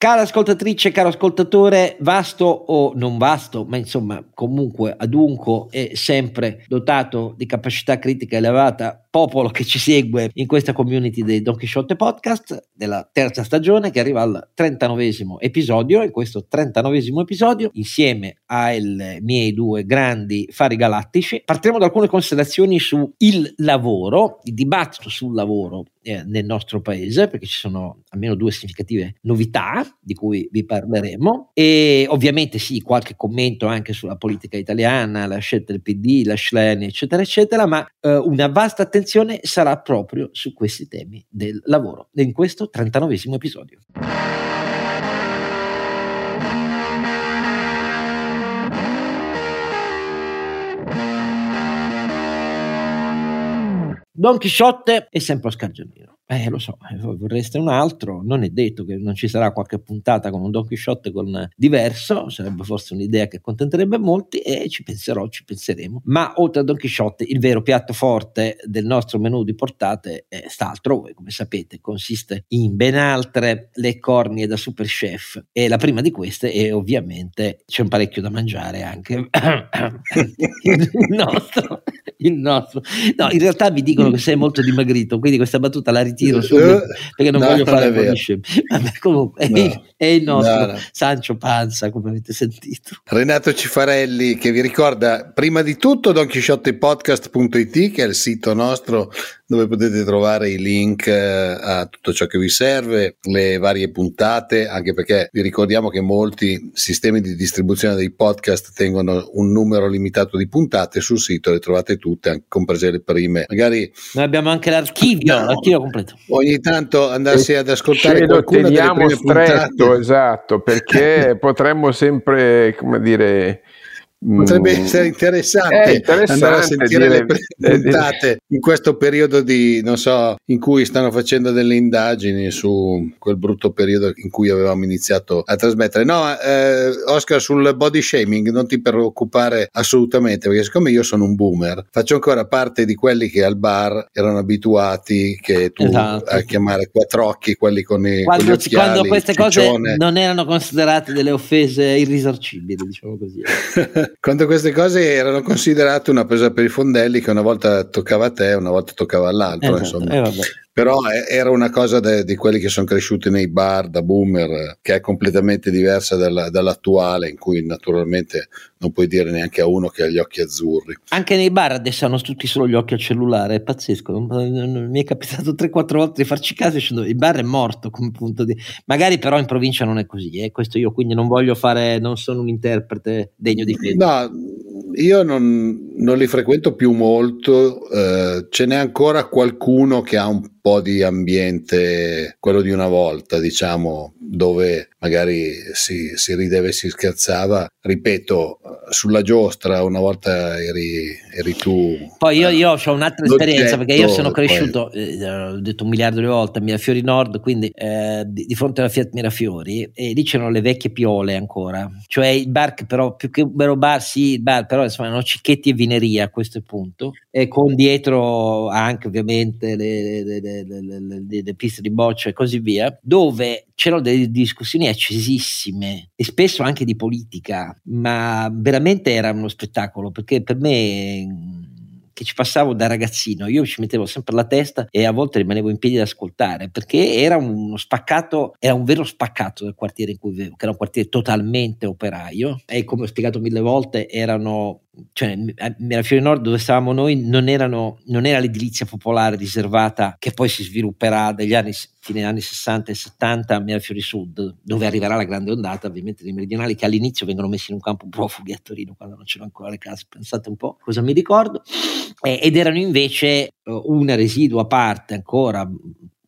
Cara ascoltatrice, caro ascoltatore, vasto o non vasto, ma insomma comunque adunco e sempre dotato di capacità critica elevata, popolo che ci segue in questa community dei Don Quixote Podcast della terza stagione che arriva al 39 episodio. In questo 39 episodio, insieme ai miei due grandi fari galattici, partiremo da alcune considerazioni su il lavoro, il dibattito sul lavoro eh, nel nostro paese, perché ci sono almeno due significative novità di cui vi parleremo e ovviamente sì, qualche commento anche sulla politica italiana, la scelta del PD, la Schlein, eccetera, eccetera, ma eh, una vasta attenzione sarà proprio su questi temi del lavoro in questo 39 episodio. Don Chisciotte è sempre Oscar Giannino. Eh, lo so, eh, vorreste un altro, non è detto che non ci sarà qualche puntata con un Don Quixote con diverso, sarebbe forse un'idea che accontenterebbe molti e ci penserò, ci penseremo. Ma oltre a Don Quixote, il vero piatto forte del nostro menù di portate è st'altro, voi come sapete, consiste in ben altre le cornie da super chef e la prima di queste è ovviamente c'è un parecchio da mangiare anche il nostro, il nostro. No, in realtà mi dicono che sei molto dimagrito, quindi questa battuta la ritiro ritiro subito perché non no, voglio fare non Vabbè, comunque no, è, è, il nostro no, Sancio Panza, come avete sentito. Renato Cifarelli che vi ricorda prima di tutto donchisciottepodcast.it che è il sito nostro dove potete trovare i link eh, a tutto ciò che vi serve, le varie puntate, anche perché vi ricordiamo che molti sistemi di distribuzione dei podcast tengono un numero limitato di puntate sul sito, le trovate tutte, comprese le prime. Magari noi abbiamo anche l'archivio, no, l'archivio completo. Ogni tanto andarsi ad ascoltare Ce lo teniamo stretto, puntate. esatto, perché potremmo sempre, come dire, Potrebbe mm. essere interessante, interessante, andare a sentire dire, le puntate in questo periodo di, non so, in cui stanno facendo delle indagini su quel brutto periodo in cui avevamo iniziato a trasmettere. No, eh, Oscar, sul body shaming non ti preoccupare assolutamente, perché siccome io sono un boomer, faccio ancora parte di quelli che al bar erano abituati che tu esatto. a chiamare quattro occhi, quelli con i quando, con occhiali, quando queste ciccione. cose non erano considerate delle offese irrisarcibili, diciamo così. quando queste cose erano considerate una presa per i fondelli che una volta toccava a te, una volta toccava all'altro, esatto, insomma. Eh, però era una cosa de, di quelli che sono cresciuti nei bar da boomer, che è completamente diversa dalla, dall'attuale, in cui naturalmente non puoi dire neanche a uno che ha gli occhi azzurri. Anche nei bar adesso hanno tutti solo gli occhi al cellulare, è pazzesco. Mi è capitato 3-4 volte di farci caso dicendo il bar è morto come punto di... Magari però in provincia non è così, eh? questo io quindi non voglio fare, non sono un interprete degno di fede. No, io non, non, li frequento più molto, eh, ce n'è ancora qualcuno che ha un po' di ambiente, quello di una volta, diciamo, dove magari si, si rideva e si scherzava. Ripeto, sulla giostra una volta eri, eri tu. Poi io, io ho un'altra esperienza perché io sono cresciuto, eh, ho detto un miliardo di volte a Mirafiori Nord, quindi eh, di, di, fronte alla Fiat Mirafiori, e lì c'erano le vecchie piole ancora, cioè il bar che però più che un vero bar, sì, il bar, però insomma erano cicchetti e vineria a questo punto, e con dietro anche ovviamente le, le, le, le piste di boccia e così via, dove c'erano delle discussioni accesissime e spesso anche di politica, ma veramente era uno spettacolo perché per me che ci passavo da ragazzino, io ci mettevo sempre la testa e a volte rimanevo in piedi ad ascoltare perché era uno spaccato, era un vero spaccato del quartiere in cui vivevo, che era un quartiere totalmente operaio. E come ho spiegato mille volte erano cioè a Mirafiori Nord dove stavamo noi non, erano, non era l'edilizia popolare riservata che poi si svilupperà dagli anni fine anni 60 e 70 a Mirafiori Sud dove arriverà la grande ondata ovviamente dei meridionali che all'inizio vengono messi in un campo profughi a Torino quando non c'erano ancora le case. Pensate un po' cosa mi ricordo. Eh, ed erano invece uh, una residua parte ancora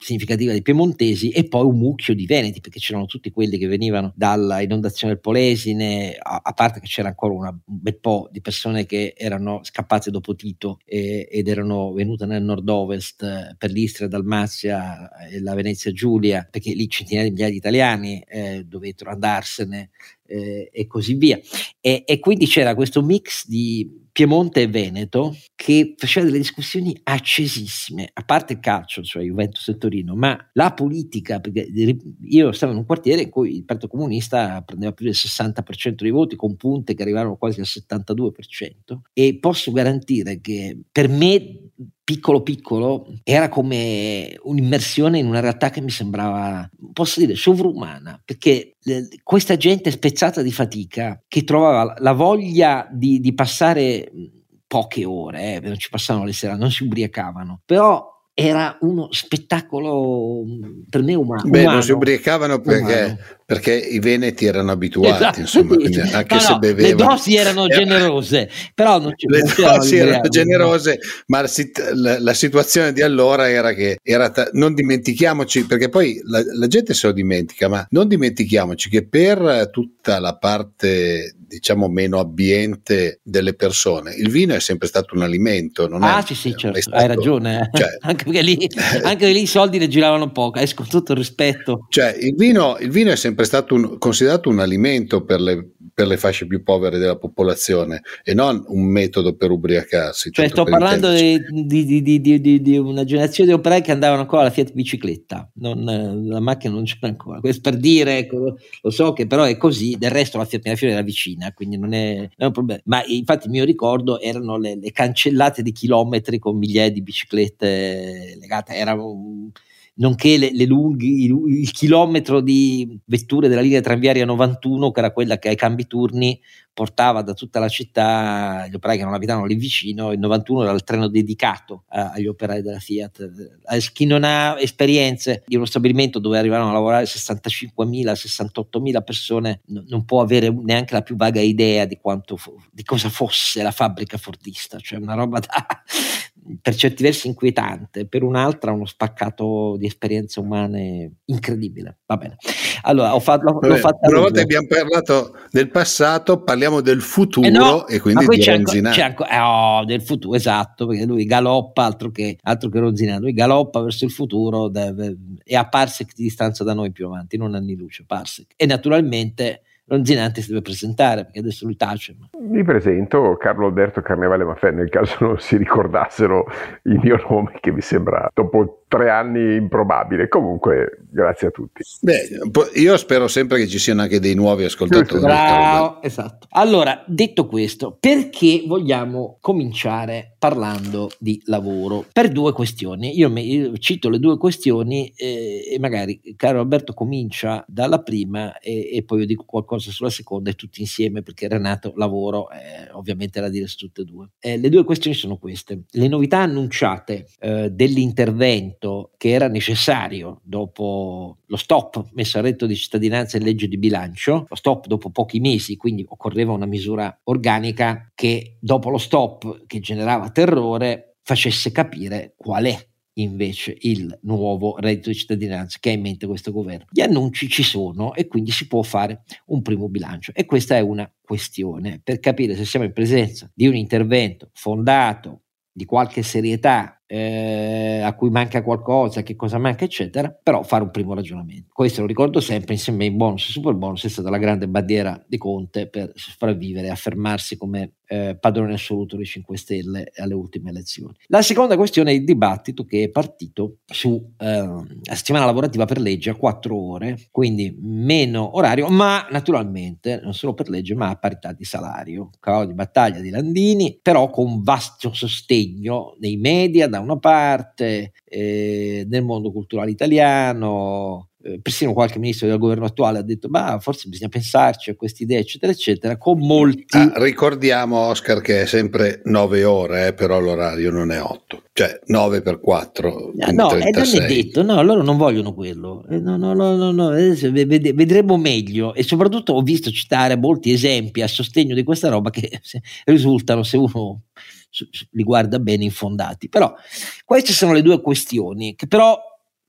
significativa dei piemontesi e poi un mucchio di veneti perché c'erano tutti quelli che venivano dalla inondazione del Polesine a, a parte che c'era ancora una, un bel po' di persone che erano scappate dopo Tito e, ed erano venute nel nord-ovest eh, per l'Istria, Dalmazia e la Venezia Giulia perché lì centinaia di migliaia di italiani eh, dovettero andarsene eh, e così via. E, e quindi c'era questo mix di Piemonte e Veneto che faceva delle discussioni accesissime, a parte il calcio, cioè Juventus e Torino, ma la politica, perché io stavo in un quartiere in cui il Partito Comunista prendeva più del 60% dei voti con punte che arrivarono quasi al 72% e posso garantire che per me piccolo piccolo era come un'immersione in una realtà che mi sembrava, posso dire, sovrumana, perché eh, questa gente spezzata di fatica che trovava la voglia di, di passare poche ore, eh, non ci passavano le sere, non si ubriacavano, però era uno spettacolo per me umano. Beh, umano. non si ubriacavano perché, perché, i veneti erano abituati, esatto. insomma, anche no, se no, bevevano. Le dosi erano generose, però non ci, Le dosi erano generose, ma la, la, situazione di allora era che era ta- non dimentichiamoci, perché poi la, la gente se lo dimentica, ma non dimentichiamoci che per tutta la parte diciamo meno abbiente delle persone. Il vino è sempre stato un alimento, non ah, è, sì, sì, certo. Stato, hai ragione. Eh. Cioè, anche, perché lì, anche lì i soldi ne giravano poco, eh, con tutto il rispetto. Cioè, il vino, il vino è sempre stato un, considerato un alimento per le, per le, fasce più povere della popolazione e non un metodo per ubriacarsi. Cioè, sto parlando di, di, di, di, una generazione di operai che andavano ancora alla Fiat bicicletta, non, la macchina non c'era ancora. Questo per dire, ecco, lo so che però è così, del resto la Fiat Mirafiore era vicina quindi non è, non è, un problema. Ma infatti il mio ricordo erano le, le cancellate di chilometri con migliaia di biciclette legate, erano nonché le, le lunghi, il, il, chilometro di vetture della linea tranviaria 91, che era quella che ai cambi turni portava da tutta la città gli operai che non abitavano lì vicino, il 91 era il treno dedicato a, agli operai della Fiat. A chi non ha esperienze di uno stabilimento dove arrivavano a lavorare 65.000, 68.000 persone n- non può avere neanche la più vaga idea di, quanto, di cosa fosse la fabbrica fordista, cioè una roba da per certi versi inquietante, per un'altra uno spaccato di esperienze umane incredibile. Va bene. Allora, ho fatto, l'ho, l'ho fatta una volta abbiamo parlato del passato, parliamo del futuro eh no, e quindi di c'è Ronzinato. C'è anco, eh, oh, del futuro, esatto, perché lui galoppa altro che, altro che Ronzinato, lui galoppa verso il futuro deve, e a Parsec di distanza da noi più avanti, non anni luce, Parsec. E naturalmente Ronzinante si deve presentare perché adesso lui tace. Mi presento Carlo Alberto Carnevale Maffè, nel caso non si ricordassero il mio nome che mi sembra dopo tre anni improbabile. Comunque, grazie a tutti. Beh, io spero sempre che ci siano anche dei nuovi ascoltatori. Bravo, esatto. Allora, detto questo, perché vogliamo cominciare parlando di lavoro? Per due questioni. Io, mi, io cito le due questioni eh, e magari caro Alberto comincia dalla prima e, e, poi io dico qualcosa sulla seconda e tutti insieme perché Renato lavoro eh, ovviamente da dire su tutte e due. Eh, le due questioni sono queste. Le novità annunciate eh, dell'intervento che era necessario dopo lo stop messo a retto di cittadinanza e legge di bilancio, lo stop dopo pochi mesi, quindi occorreva una misura organica che dopo lo stop che generava terrore facesse capire qual è invece il nuovo reddito di cittadinanza che ha in mente questo governo. Gli annunci ci sono e quindi si può fare un primo bilancio e questa è una questione per capire se siamo in presenza di un intervento fondato di qualche serietà eh, a cui manca qualcosa, che cosa manca, eccetera, però fare un primo ragionamento. Questo lo ricordo sempre, insieme ai bonus e super bonus, è stata la grande bandiera di Conte per sopravvivere affermarsi come eh, padrone assoluto dei 5 Stelle alle ultime elezioni. La seconda questione è il dibattito che è partito su eh, la settimana lavorativa per legge a 4 ore, quindi meno orario, ma naturalmente non solo per legge, ma a parità di salario. Cavallo di battaglia di Landini, però con vasto sostegno nei media, da una parte, eh, nel mondo culturale italiano, eh, persino qualche ministro del governo attuale ha detto ma forse bisogna pensarci a queste idee eccetera eccetera con molti ah, ricordiamo Oscar che è sempre 9 ore eh, però l'orario non è 8 cioè 9 per 4 no, no eh, non è detto no loro non vogliono quello. Eh, no, no, no, no, no. vedremo meglio. E soprattutto ho visto citare molti esempi a sostegno di questa roba che risultano se uno li guarda bene infondati. Però queste sono le due questioni che però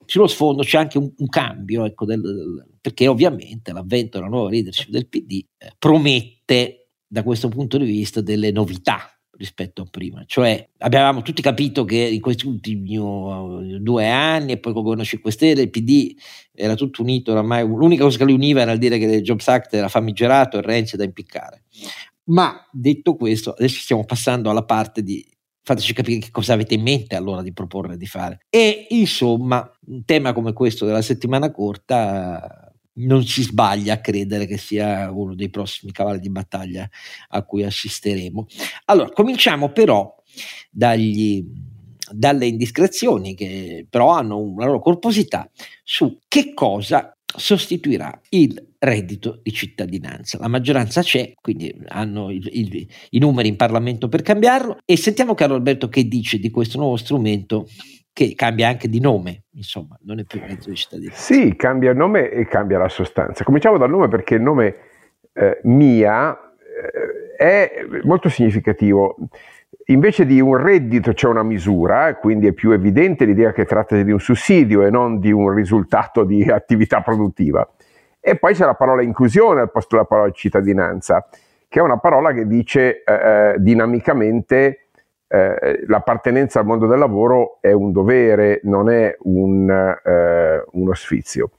sullo sfondo c'è anche un, un cambio, ecco, del, del, perché ovviamente l'avvento della nuova leadership del PD eh, promette da questo punto di vista delle novità rispetto a prima. Cioè, abbiamo tutti capito che in questi ultimi uh, due anni, e poi con il governo 5 Stelle, il PD era tutto unito, oramai l'unica cosa che li univa era il dire che il Jobs Act era famigerato e Renzi da impiccare. Ma detto questo, adesso stiamo passando alla parte di fateci capire che cosa avete in mente allora di proporre di fare. E insomma, un tema come questo della settimana corta non si sbaglia a credere che sia uno dei prossimi cavalli di battaglia a cui assisteremo. Allora, cominciamo però dagli, dalle indiscrezioni che però hanno una loro corposità su che cosa sostituirà il reddito di cittadinanza. La maggioranza c'è, quindi hanno il, il, i numeri in Parlamento per cambiarlo e sentiamo Carlo Alberto che dice di questo nuovo strumento che cambia anche di nome, insomma, non è più reddito di cittadinanza. Sì, cambia il nome e cambia la sostanza. Cominciamo dal nome perché il nome eh, MIA eh, è molto significativo. Invece di un reddito c'è una misura, quindi è più evidente l'idea che tratta di un sussidio e non di un risultato di attività produttiva. E poi c'è la parola inclusione al posto della parola cittadinanza, che è una parola che dice eh, eh dinamicamente eh, l'appartenenza al mondo del lavoro è un dovere, non è un, eh, uno sfizio.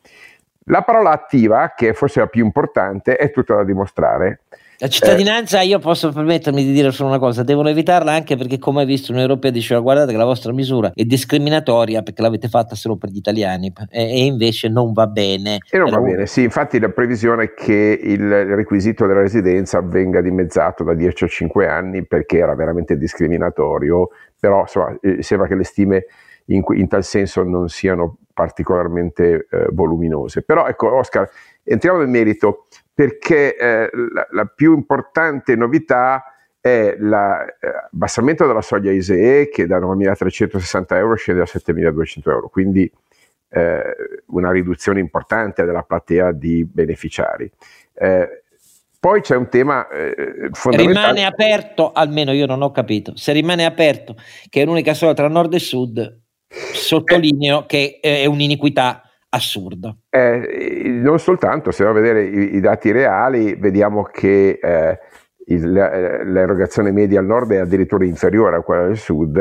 La parola attiva, che è forse la più importante, è tutta da dimostrare. La cittadinanza, eh, io posso permettermi di dire solo una cosa, devono evitarla anche perché come hai visto l'Unione Europea diceva guardate che la vostra misura è discriminatoria perché l'avete fatta solo per gli italiani e, e invece non va bene. E non va bene, sì, infatti la previsione è che il requisito della residenza venga dimezzato da 10 a 5 anni perché era veramente discriminatorio, però insomma, eh, sembra che le stime in, in tal senso non siano particolarmente eh, voluminose. Però ecco Oscar, entriamo nel merito perché eh, la, la, più importante novità è l'abbassamento eh, della soglia ISEE che da 9.360 euro scende a 7.200 euro, quindi eh, una riduzione importante della platea di beneficiari. Eh, poi c'è un tema eh, fondamentale. Rimane aperto, almeno io non ho capito, se rimane aperto che è l'unica sola tra nord e sud, sottolineo che è un'iniquità assurda. Eh, non soltanto, se andiamo a vedere i, i, dati reali, vediamo che eh, il, l'erogazione media al nord è addirittura inferiore a quella del sud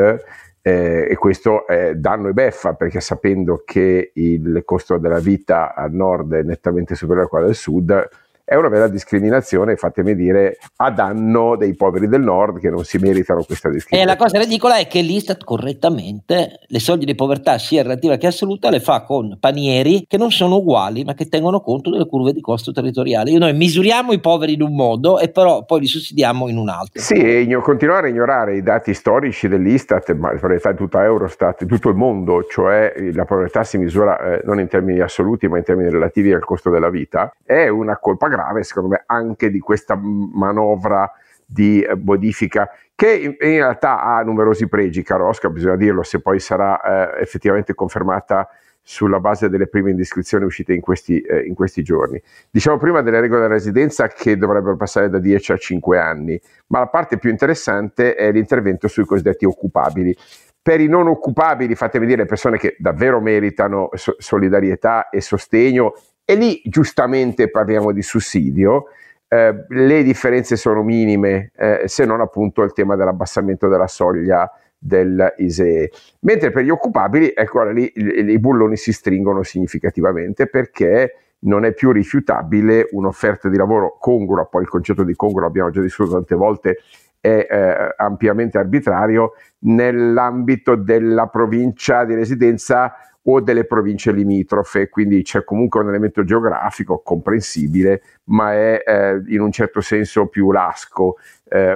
eh, e questo è danno e beffa perché sapendo che il costo della vita al nord è nettamente superiore a quello del sud, è una vera discriminazione, fatemi dire, a danno dei poveri del nord che non si meritano questa discriminazione. E la cosa ridicola è che l'Istat correttamente le soglie di povertà sia relativa che assoluta le fa con panieri che non sono uguali ma che tengono conto delle curve di costo territoriali. Noi misuriamo i poveri in un modo e però poi li sussidiamo in un altro. Sì, e continuare a ignorare i dati storici dell'Istat, ma la povertà è tutta Eurostat, in tutto il mondo, cioè la povertà si misura eh, non in termini assoluti ma in termini relativi al costo della vita, è una colpa grave, secondo me, anche di questa manovra di eh, modifica che in, in, realtà ha numerosi pregi, caro Oscar, bisogna dirlo, se poi sarà eh, effettivamente confermata sulla base delle prime indiscrezioni uscite in questi, eh, in questi, giorni. Diciamo prima delle regole della residenza che dovrebbero passare da 10 a 5 anni, ma la parte più interessante è l'intervento sui cosiddetti occupabili. Per i non occupabili, fatemi dire, persone che davvero meritano so- solidarietà e sostegno e lì giustamente parliamo di sussidio, eh, le differenze sono minime eh, se non appunto il tema dell'abbassamento della soglia dell'ISEE. Mentre per gli occupabili, ecco, lì i, i bulloni si stringono significativamente perché non è più rifiutabile un'offerta di lavoro congrua, poi il concetto di congrua abbiamo già discusso tante volte, è eh, ampiamente arbitrario nell'ambito della provincia di residenza o delle province limitrofe, quindi c'è comunque un elemento geografico comprensibile, ma è eh, in un certo senso più lasco. Eh,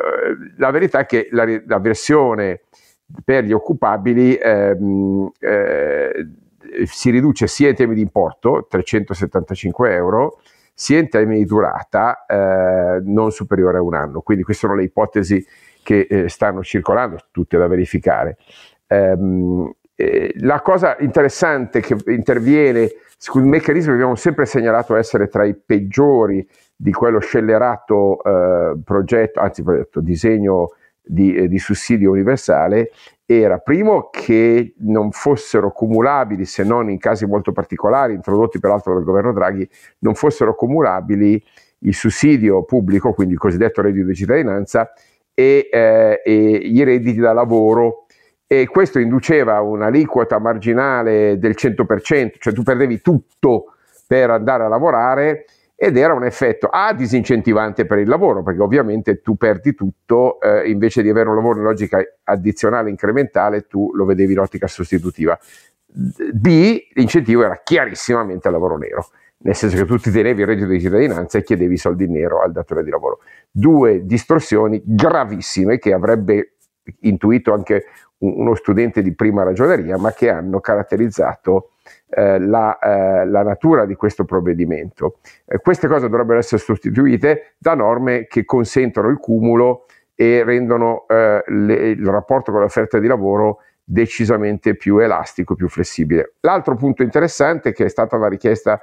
la verità è che la, la versione per gli occupabili ehm, eh, si riduce sia in termini di importo, 375 euro, sia in termini di durata eh, non superiore a un anno. Quindi queste sono le ipotesi che eh, stanno circolando, tutte da verificare. Um, eh, la cosa interessante che interviene sul meccanismo che abbiamo sempre segnalato essere tra i peggiori di quello scellerato eh, progetto, anzi progetto, disegno di, eh, di, sussidio universale era primo che non fossero cumulabili, se non in casi molto particolari, introdotti peraltro dal governo Draghi, non fossero cumulabili il sussidio pubblico, quindi il cosiddetto reddito di cittadinanza, e, eh, e i redditi da lavoro e questo induceva un'aliquota marginale del 100%, cioè tu perdevi tutto per andare a lavorare ed era un effetto A disincentivante per il lavoro, perché ovviamente tu perdi tutto, eh, invece di avere un lavoro in logica addizionale incrementale, tu lo vedevi in ottica sostitutiva. B, l'incentivo era chiarissimamente al lavoro nero, nel senso che tu ti tenevi il reddito di cittadinanza e chiedevi soldi nero al datore di lavoro. Due distorsioni gravissime che avrebbe intuito anche uno studente di prima ragioneria, ma che hanno caratterizzato eh, la, eh, la, natura di questo provvedimento. Eh, queste cose dovrebbero essere sostituite da norme che consentono il cumulo e rendono eh, le, il rapporto con l'offerta di lavoro decisamente più elastico, più flessibile. L'altro punto interessante, che è stata una richiesta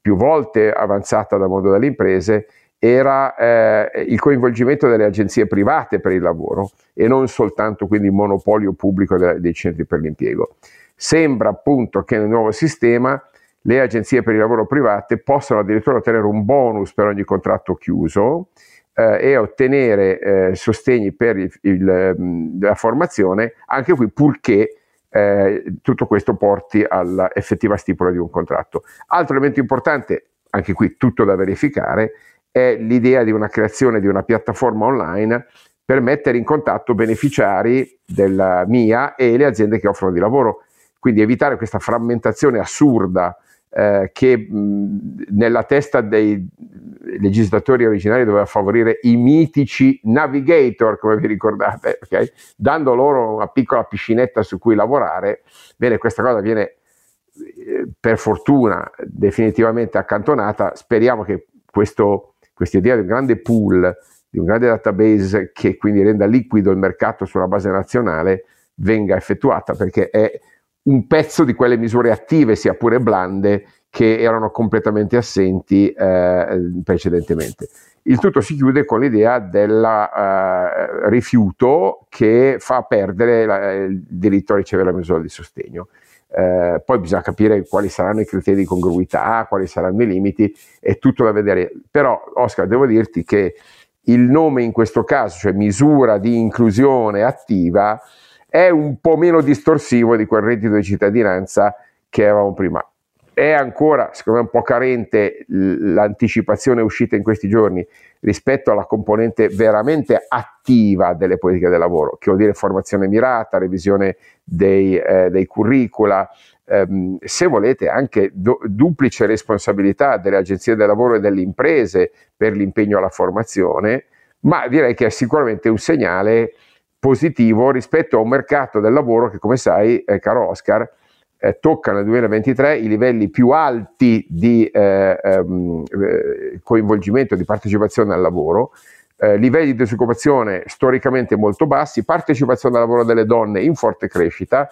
più volte avanzata da mondo delle imprese, era eh, il coinvolgimento delle agenzie private per il lavoro e non soltanto quindi il monopolio pubblico de- dei centri per l'impiego. Sembra appunto che nel nuovo sistema le agenzie per il lavoro private possano addirittura ottenere un bonus per ogni contratto chiuso eh, e ottenere eh, sostegni per il, il, la formazione, anche qui purché eh, tutto questo porti all'effettiva stipula di un contratto. Altro elemento importante, anche qui tutto da verificare, è l'idea di una creazione di una piattaforma online per mettere in contatto beneficiari della MIA e le aziende che offrono di lavoro quindi evitare questa frammentazione assurda eh, che mh, nella testa dei legislatori originali doveva favorire i mitici navigator, come vi ricordate, okay? dando loro una piccola piscinetta su cui lavorare. Bene, questa cosa viene eh, per fortuna definitivamente accantonata. Speriamo che questo, questa idea di un grande pool, di un grande database che quindi renda liquido il mercato sulla base nazionale, venga effettuata perché è un pezzo di quelle misure attive, sia pure blande, che erano completamente assenti eh, precedentemente. Il tutto si chiude con l'idea del eh, rifiuto che fa perdere la, il diritto a ricevere la misura di sostegno. Eh, poi bisogna capire quali saranno i criteri di congruità, quali saranno i limiti, è tutto da vedere. Però, Oscar, devo dirti che il nome in questo caso, cioè misura di inclusione attiva, è un po' meno distorsivo di quel reddito di cittadinanza che avevamo prima. È ancora, secondo me, un po' carente l'anticipazione uscita in questi giorni rispetto alla componente veramente attiva delle politiche del lavoro, che vuol dire formazione mirata, revisione dei, eh, dei curricula, ehm, se volete anche do, duplice responsabilità delle agenzie del lavoro e delle imprese per l'impegno alla formazione, ma direi che è sicuramente un segnale positivo rispetto a un mercato del lavoro che, come sai, eh, caro Oscar, eh, tocca nel 2023 i livelli più alti di eh, ehm, eh, coinvolgimento, di partecipazione al lavoro, eh, livelli di disoccupazione storicamente molto bassi, partecipazione al lavoro delle donne in forte crescita,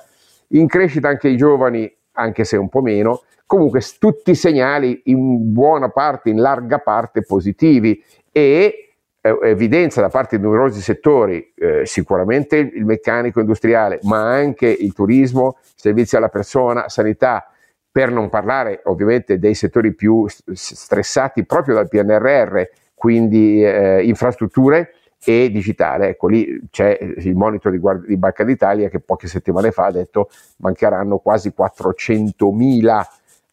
in crescita anche i giovani, anche se un po' meno, comunque tutti segnali in buona parte, in larga parte positivi e evidenza da parte di numerosi settori, eh, sicuramente il meccanico industriale, ma anche il turismo, servizi alla persona, sanità, per non parlare ovviamente dei settori più stressati proprio dal PNRR, quindi eh, infrastrutture e digitale. Ecco lì c'è il monitor di, Guard- di Banca d'Italia che poche settimane fa ha detto mancheranno quasi 400.000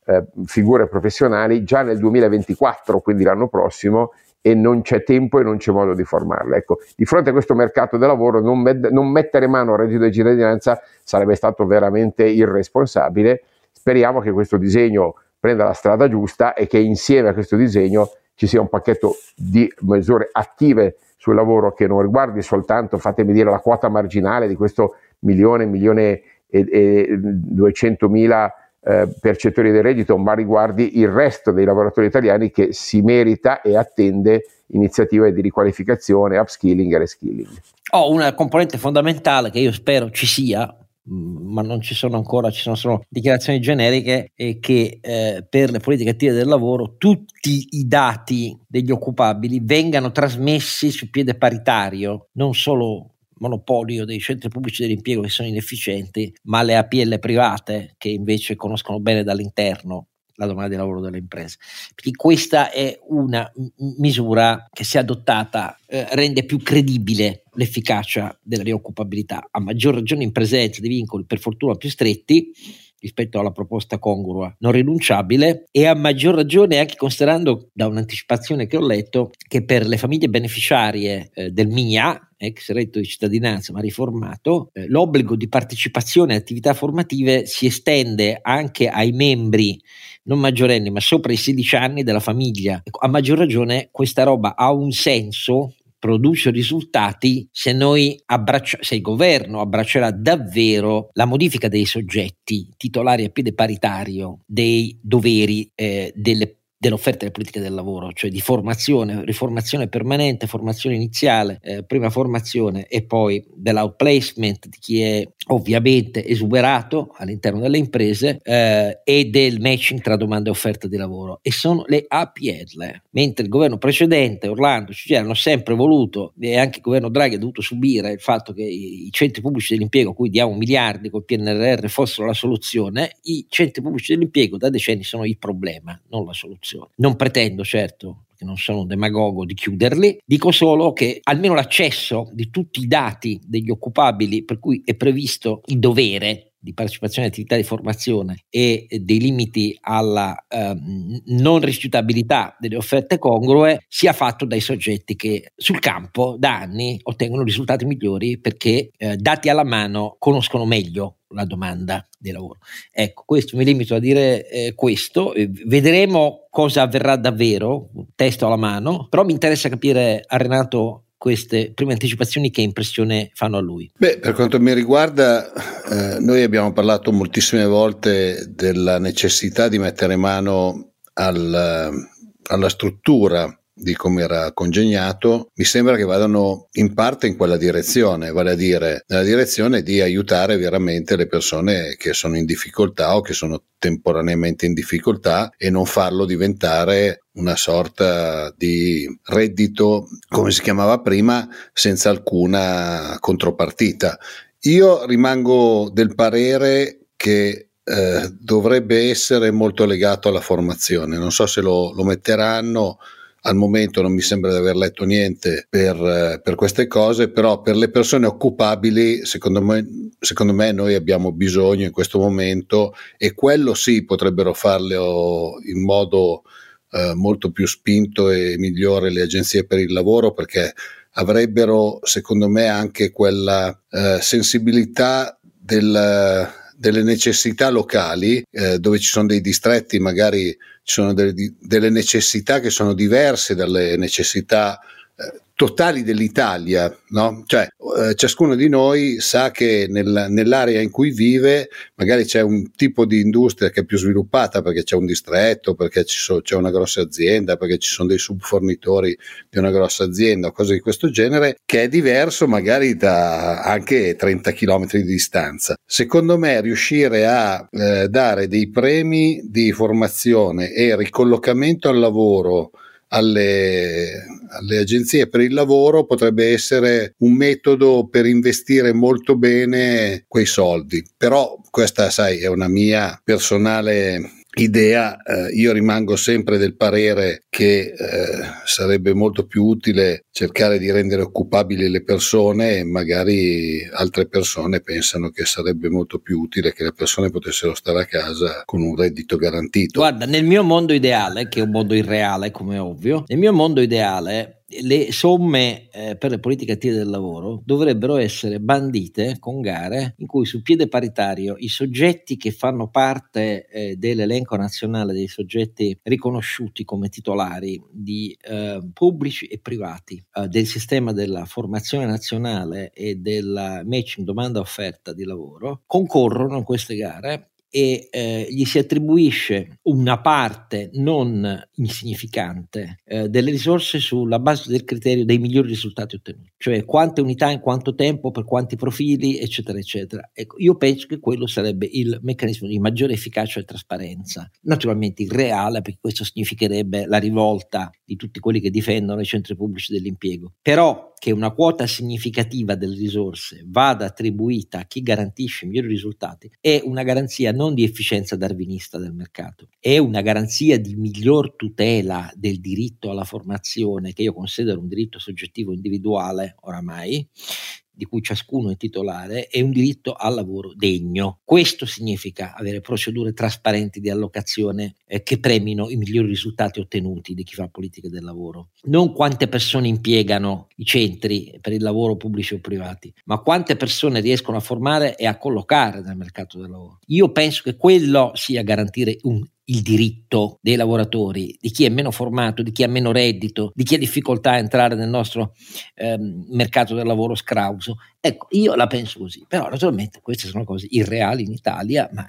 eh, figure professionali già nel 2024, quindi l'anno prossimo, e non c'è tempo e non c'è modo di formarle. Ecco, di fronte a questo mercato del lavoro non, med- non mettere mano al reddito di cittadinanza sarebbe stato veramente irresponsabile. Speriamo che questo disegno prenda la strada giusta e che insieme a questo disegno ci sia un pacchetto di misure attive sul lavoro che non riguardi soltanto, fatemi dire, la quota marginale di questo milione, milione e, e duecentomila eh, percettori del reddito, ma riguardi il resto dei lavoratori italiani che si merita e attende iniziative di riqualificazione, upskilling e reskilling. Ho una componente fondamentale che io spero ci sia, ma non ci sono ancora, ci sono solo dichiarazioni generiche e che eh, per le politiche attive del lavoro tutti i dati degli occupabili vengano trasmessi su piede paritario, non solo monopolio dei centri pubblici dell'impiego che sono inefficienti, ma le APL private che invece conoscono bene dall'interno la domanda di lavoro delle imprese. Perché questa è una misura che se adottata eh, rende più credibile l'efficacia della rioccupabilità, a maggior ragione in presenza di vincoli per fortuna più stretti rispetto alla proposta congrua non rinunciabile e a maggior ragione anche considerando da un'anticipazione che ho letto che per le famiglie beneficiarie eh, del MIA ex reddito di cittadinanza ma riformato, eh, l'obbligo di partecipazione a attività formative si estende anche ai membri non maggiorenni ma sopra i 16 anni della famiglia. Ecco, a maggior ragione questa roba ha un senso produce risultati se abbraccia, se il governo abbraccerà davvero la modifica dei soggetti titolari a piede paritario dei doveri eh, delle dell'offerta delle politiche del lavoro, cioè di formazione, riformazione permanente, formazione iniziale, eh, prima formazione e poi dell'outplacement di chi è ovviamente esuberato all'interno delle imprese eh, e del matching tra domanda e offerta di lavoro. E sono le APL, mentre il governo precedente, Orlando, Cicciari hanno sempre voluto e anche il governo Draghi ha dovuto subire il fatto che i centri pubblici dell'impiego, a cui diamo miliardi col PNRR, fossero la soluzione, i centri pubblici dell'impiego da decenni sono il problema, non la soluzione soluzioni. Non pretendo certo che non sono un demagogo di chiuderli, dico solo che almeno l'accesso di tutti i dati degli occupabili per cui è previsto il dovere di partecipazione alle attività di formazione e dei limiti alla eh, non rifiutabilità delle offerte congrue sia fatto dai soggetti che sul campo da anni ottengono risultati migliori perché eh, dati alla mano conoscono meglio la domanda di lavoro. Ecco, questo mi limito a dire eh, questo, vedremo cosa avverrà davvero, testo alla mano, però mi interessa capire a Renato queste prime anticipazioni che impressione fanno a lui? Beh, per quanto mi riguarda, eh, noi abbiamo parlato moltissime volte della necessità di mettere mano al, alla struttura di come era congegnato, mi sembra che vadano in parte in quella direzione, vale a dire nella direzione di aiutare veramente le persone che sono in difficoltà o che sono temporaneamente in difficoltà e non farlo diventare una sorta di reddito, come si chiamava prima, senza alcuna contropartita. Io rimango del parere che eh, dovrebbe essere molto legato alla formazione. Non so se lo, lo metteranno, al momento non mi sembra di aver letto niente per, eh, per queste cose, però per le persone occupabili secondo me, secondo me, noi abbiamo bisogno in questo momento e quello sì potrebbero farlo in modo eh, molto più spinto e migliore le agenzie per il lavoro perché avrebbero secondo me anche quella eh, sensibilità del delle necessità locali, eh, dove ci sono dei distretti, magari ci sono delle, delle necessità che sono diverse dalle necessità totali dell'Italia, no? cioè eh, ciascuno di noi sa che nel, nell'area in cui vive magari c'è un tipo di industria che è più sviluppata perché c'è un distretto, perché so, c'è una grossa azienda, perché ci sono dei subfornitori di una grossa azienda, cose di questo genere, che è diverso magari da anche 30 km di distanza. Secondo me riuscire a eh, dare dei premi di formazione e ricollocamento al lavoro alle, alle, agenzie per il lavoro potrebbe essere un metodo per investire molto bene quei soldi. Però questa, sai, è una mia personale idea, eh, io rimango sempre del parere che eh, sarebbe molto più utile cercare di rendere occupabili le persone e magari altre persone pensano che sarebbe molto più utile che le persone potessero stare a casa con un reddito garantito. Guarda, nel mio mondo ideale, che è un mondo irreale come ovvio, nel mio mondo ideale le somme eh, per le politiche attive del lavoro dovrebbero essere bandite con gare in cui sul piede paritario i soggetti che fanno parte eh, dell'elenco nazionale dei soggetti riconosciuti come titolari di eh, pubblici e privati eh, del sistema della formazione nazionale e della matching domanda offerta di lavoro concorrono in queste gare e eh, gli si attribuisce una parte non insignificante eh, delle risorse sulla base del criterio dei migliori risultati ottenuti, cioè quante unità in quanto tempo, per quanti profili, eccetera, eccetera. Ecco, io penso che quello sarebbe il meccanismo di maggiore efficacia e trasparenza, naturalmente irreale, perché questo significherebbe la rivolta di tutti quelli che difendono i centri pubblici dell'impiego. Però che una quota significativa delle risorse vada attribuita a chi garantisce i migliori risultati è una garanzia non di efficienza darwinista del mercato, è una garanzia di miglior tutela del diritto alla formazione, che io considero un diritto soggettivo individuale oramai, di cui ciascuno è titolare è un diritto al lavoro degno. Questo significa avere procedure trasparenti di allocazione eh, che premino i migliori risultati ottenuti di chi fa politica del lavoro. Non quante persone impiegano i centri per il lavoro pubblici o privati, ma quante persone riescono a formare e a collocare nel mercato del lavoro. Io penso che quello sia garantire un il diritto dei lavoratori, di chi è meno formato, di chi ha meno reddito, di chi ha difficoltà a entrare nel nostro ehm, mercato del lavoro scrauso. Ecco, io la penso così, però naturalmente queste sono cose irreali in Italia, ma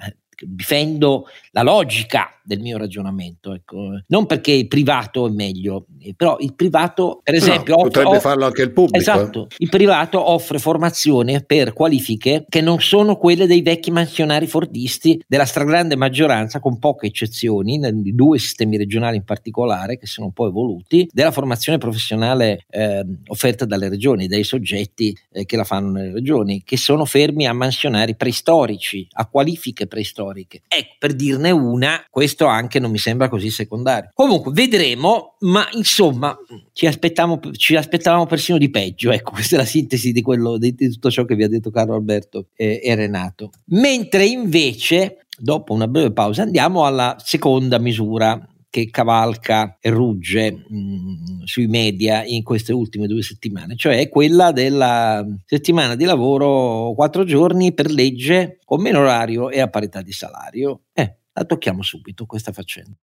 difendo la logica del mio ragionamento, ecco. non perché il privato è meglio, eh, però il privato, per esempio, no, offre, potrebbe farlo anche il pubblico. Eh. Esatto, il privato offre formazione per qualifiche che non sono quelle dei vecchi mansionari fordisti della stragrande maggioranza, con poche eccezioni, di due sistemi regionali in particolare che sono un po' evoluti, della formazione professionale eh, offerta dalle regioni, dai soggetti eh, che la fanno nelle regioni, che sono fermi a mansionari preistorici, a qualifiche preistoriche. Ecco, per dirne una, questo anche non mi sembra così secondario. Comunque vedremo, ma insomma ci aspettavamo, ci aspettavamo persino di peggio. Ecco, questa è la sintesi di, quello, di, di tutto ciò che vi ha detto Carlo Alberto e, e Renato. Mentre invece, dopo una breve pausa, andiamo alla seconda misura che cavalca e rugge mh, mm, sui media in queste ultime due settimane, cioè quella della settimana di lavoro quattro giorni per legge con meno orario e a parità di salario. Eh, la tocchiamo subito questa faccenda.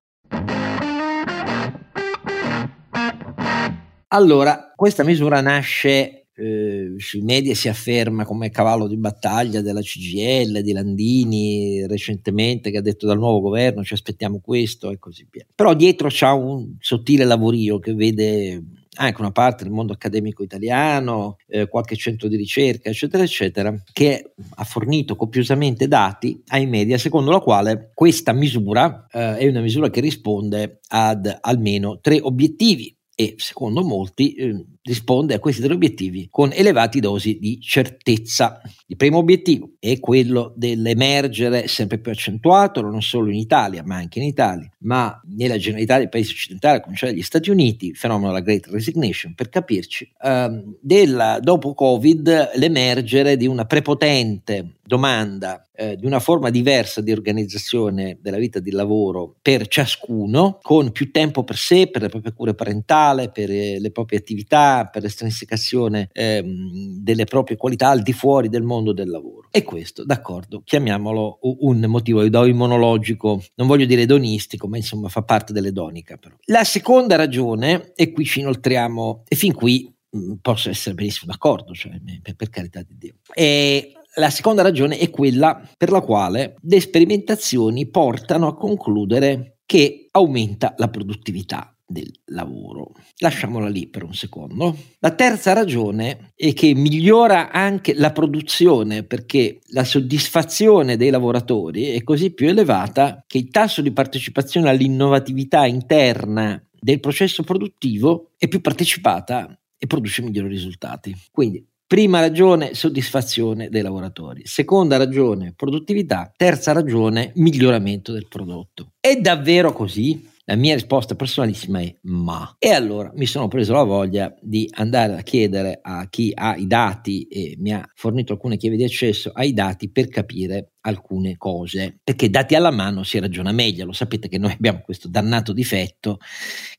Allora, questa misura nasce eh, sui media si afferma come cavallo di battaglia della CGL, di Landini recentemente che ha detto dal nuovo governo ci aspettiamo questo e così via. Però dietro c'è un sottile lavorio che vede anche una parte del mondo accademico italiano, eh, qualche centro di ricerca, eccetera, eccetera, che ha fornito copiosamente dati ai media secondo la quale questa misura eh, è una misura che risponde ad almeno tre obiettivi e secondo molti eh, risponde a questi tre obiettivi con elevati dosi di certezza. Il primo obiettivo è quello dell'emergere sempre più accentuato, non solo in Italia, ma anche in Italia, ma nella generalità dei paesi occidentali, come cioè gli Stati Uniti, il fenomeno della Great Resignation, per capirci, ehm, della, dopo Covid l'emergere di una prepotente domanda eh, di una forma diversa di organizzazione della vita di lavoro per ciascuno, con più tempo per sé, per le proprie cure parentali, per eh, le proprie attività, per l'estrinsecazione ehm, delle proprie qualità al di fuori del mondo del lavoro. E questo, d'accordo, chiamiamolo un motivo immunologico, non voglio dire edonistico, ma insomma fa parte dell'edonica. Però. La seconda ragione, e qui ci inoltriamo, e fin qui mh, posso essere benissimo d'accordo, cioè, per, per carità di Dio. E la seconda ragione è quella per la quale le sperimentazioni portano a concludere che aumenta la produttività del lavoro. Lasciamola lì per un secondo. La terza ragione è che migliora anche la produzione perché la soddisfazione dei lavoratori è così più elevata che il tasso di partecipazione all'innovatività interna del processo produttivo è più partecipata e produce migliori risultati. Quindi Prima ragione, soddisfazione dei lavoratori. Seconda ragione, produttività. Terza ragione, miglioramento del prodotto. È davvero così? La mia risposta personalissima è ma. E allora mi sono preso la voglia di andare a chiedere a chi ha i dati e mi ha fornito alcune chiavi di accesso ai dati per capire alcune cose, perché dati alla mano si ragiona meglio, lo sapete che noi abbiamo questo dannato difetto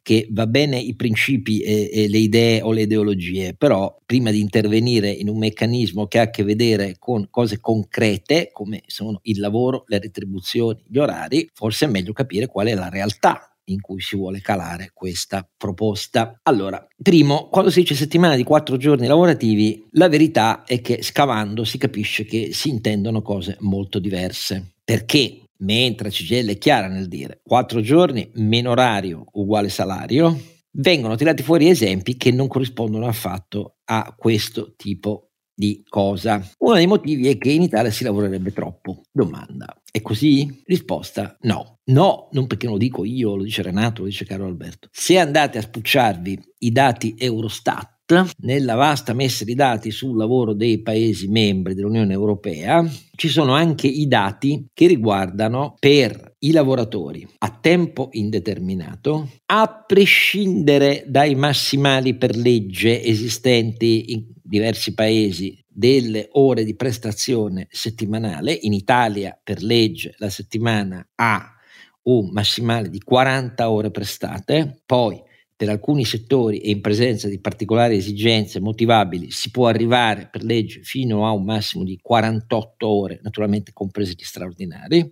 che va bene i principi e, e, le idee o le ideologie, però prima di intervenire in un meccanismo che ha a che vedere con cose concrete come sono il lavoro, le retribuzioni, gli orari, forse è meglio capire qual è la realtà in cui si vuole calare questa proposta. Allora, primo, quando si dice settimana di quattro giorni lavorativi, la verità è che scavando si capisce che si intendono cose molto diverse. Perché? Mentre CGL è chiara nel dire quattro giorni meno orario uguale salario, vengono tirati fuori esempi che non corrispondono affatto a questo tipo di cosa. Uno dei motivi è che in Italia si lavorerebbe troppo. Domanda. È così? Risposta no. No, non perché lo dico io, lo dice Renato, lo dice Carlo Alberto. Se andate a spucciarvi i dati Eurostat Nella vasta messa di dati sul lavoro dei Paesi membri dell'Unione Europea, ci sono anche i dati che riguardano per i lavoratori a tempo indeterminato, a prescindere dai massimali per legge esistenti in diversi paesi delle ore di prestazione settimanale. In Italia per legge la settimana ha un massimale di 40 ore prestate, poi per alcuni settori e in presenza di particolari esigenze motivabili si può arrivare per legge fino a un massimo di 48 ore, naturalmente compresi gli straordinari,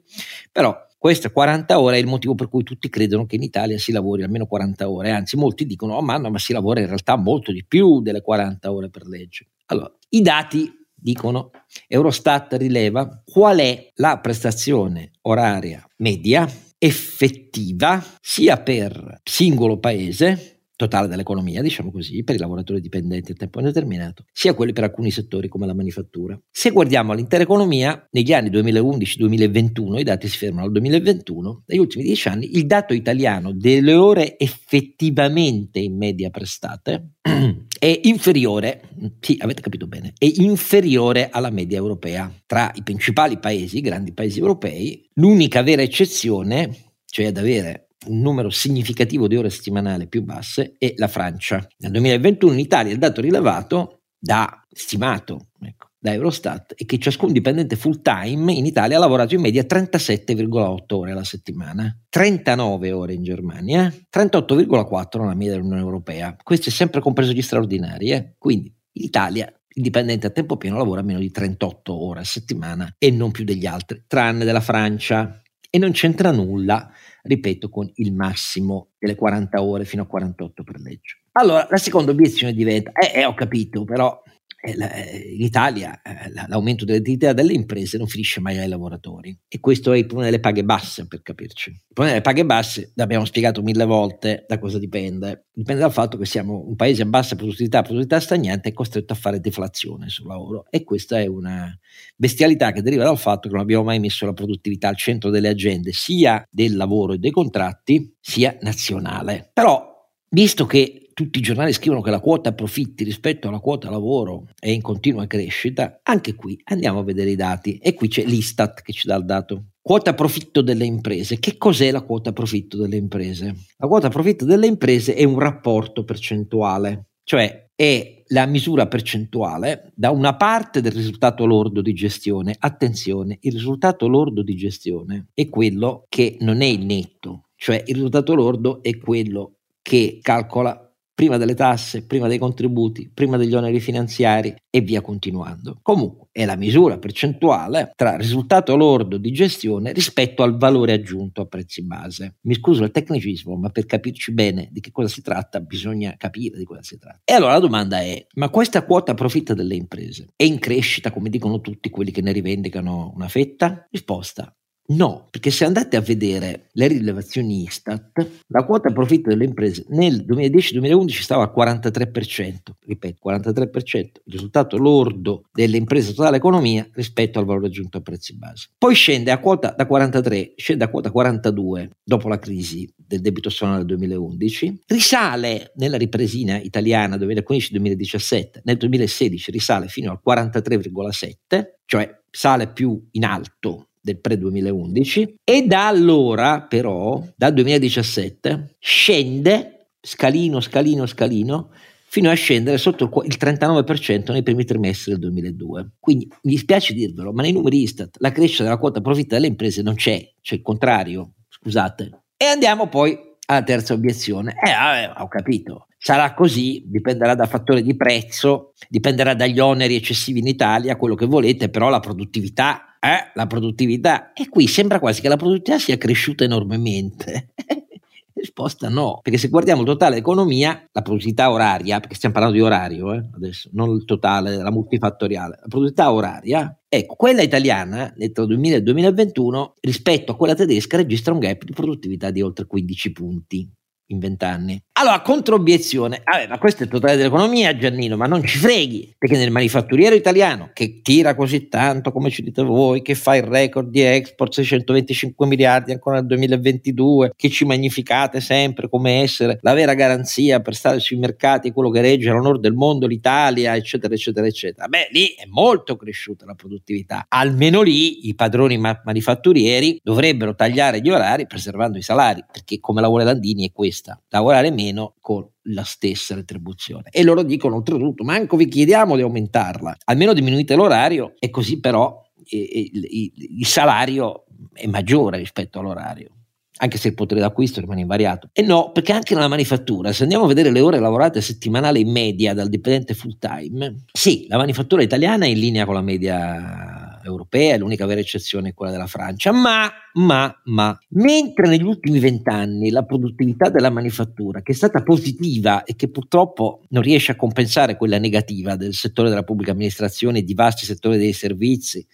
però queste 40 ore è il motivo per cui tutti credono che in Italia si lavori almeno 40 ore, anzi molti dicono oh ma no, ma si lavora in realtà molto di più delle 40 ore per legge. Allora, i dati dicono Eurostat rileva qual è la prestazione oraria media effettiva sia per singolo paese totale dell'economia, diciamo così, per i lavoratori dipendenti a tempo indeterminato, sia quelli per alcuni settori come la manifattura. Se guardiamo l'intera economia, negli anni 2011-2021, i dati si fermano al 2021, negli ultimi dieci anni il dato italiano delle ore effettivamente in media prestate è inferiore, sì, avete capito bene, è inferiore alla media europea. Tra i principali paesi, i grandi paesi europei, l'unica vera eccezione, cioè ad avere un numero significativo di ore settimanali più basse è la Francia. Nel 2021 in Italia il dato rilevato da stimato ecco, da Eurostat è che ciascun dipendente full time in Italia ha lavorato in media 37,8 ore alla settimana, 39 ore in Germania, 38,4 nella media dell'Unione Europea. Questo è sempre compreso gli straordinari, eh? quindi in Italia il dipendente a tempo pieno lavora meno di 38 ore a settimana e non più degli altri, tranne della Francia. E non c'entra nulla ripeto, con il massimo delle 40 ore fino a 48 per legge. Allora, la seconda obiezione diventa, eh, eh ho capito, però in Italia eh, l'aumento dell'attività delle imprese non finisce mai ai lavoratori e questo è il problema delle paghe basse per capirci. Il problema delle paghe basse, l'abbiamo spiegato mille volte, da cosa dipende? Dipende dal fatto che siamo un paese a bassa produttività, produttività stagnante, è costretto a fare deflazione sul lavoro e questa è una bestialità che deriva dal fatto che non abbiamo mai messo la produttività al centro delle agende sia del lavoro e dei contratti sia nazionale. Però, visto che tutti i giornali scrivono che la quota profitti rispetto alla quota lavoro è in continua crescita, anche qui andiamo a vedere i dati e qui c'è l'Istat che ci dà il dato. Quota profitto delle imprese. Che cos'è la quota profitto delle imprese? La quota profitto delle imprese è un rapporto percentuale, cioè è la misura percentuale da una parte del risultato lordo di gestione. Attenzione, il risultato lordo di gestione è quello che non è il netto, cioè il risultato lordo è quello che calcola prima delle tasse, prima dei contributi, prima degli oneri finanziari e via continuando. Comunque è la misura percentuale tra risultato lordo di gestione rispetto al valore aggiunto a prezzi base. Mi scuso il tecnicismo, ma per capirci bene di che cosa si tratta bisogna capire di cosa si tratta. E allora la domanda è, ma questa quota profitta delle imprese è in crescita come dicono tutti quelli che ne rivendicano una fetta? Risposta, No, perché se andate a vedere le rilevazioni Istat, la quota profitto delle imprese nel 2010-2011 stava al 43%, ripeto, 43%, il risultato lordo delle imprese totale economia rispetto al valore aggiunto a prezzi base. Poi scende a quota da 43, scende a quota 42 dopo la crisi del debito sovrano del 2011, risale nella ripresina italiana 2015-2017, nel 2016 risale fino al 43,7, cioè sale più in alto del pre-2011 e da allora però, dal 2017, scende scalino, scalino, scalino fino a scendere sotto il 39% nei primi trimestri del 2002. Quindi mi dispiace dirvelo, ma nei numeri Istat la crescita della quota profitta delle imprese non c'è, c'è il contrario, scusate. E andiamo poi alla terza obiezione. Eh, vabbè, ho capito. Sarà così, dipenderà da fattori di prezzo, dipenderà dagli oneri eccessivi in Italia, quello che volete, però la produttività eh, la produttività. E qui sembra quasi che la produttività sia cresciuta enormemente. Risposta no, perché se guardiamo il totale economia, la produttività oraria, perché stiamo parlando di orario eh, adesso, non il totale, la multifattoriale, la produttività oraria, ecco, quella italiana tra il 2000 e il 2021 rispetto a quella tedesca registra un gap di produttività di oltre 15 punti in 20 anni. Allora, controobiezione, vabbè, ma questo è il totale dell'economia, Giannino, ma non ci freghi, perché nel manifatturiero italiano, che tira così tanto, come ci dite voi, che fa il record di export 625 miliardi ancora nel 2022, che ci magnificate sempre come essere la vera garanzia per stare sui mercati, quello che regge l'onore del mondo, l'Italia, eccetera, eccetera, eccetera. Beh, lì è molto cresciuta la produttività. Almeno lì i padroni ma- manifatturieri dovrebbero tagliare gli orari preservando i salari, perché come la vuole Landini è questa, lavorare meno meno con la stessa retribuzione. E loro dicono oltretutto, manco vi chiediamo di aumentarla, almeno diminuite l'orario e così però il salario è maggiore rispetto all'orario anche se il potere d'acquisto rimane invariato. E no, perché anche nella manifattura, se andiamo a vedere le ore lavorate settimanali in media dal dipendente full time, sì, la manifattura italiana è in linea con la media europea, l'unica vera eccezione è quella della Francia, ma, ma, ma, mentre negli ultimi vent'anni la produttività della manifattura, che è stata positiva e che purtroppo non riesce a compensare quella negativa del settore della pubblica amministrazione e di vasti settori dei servizi,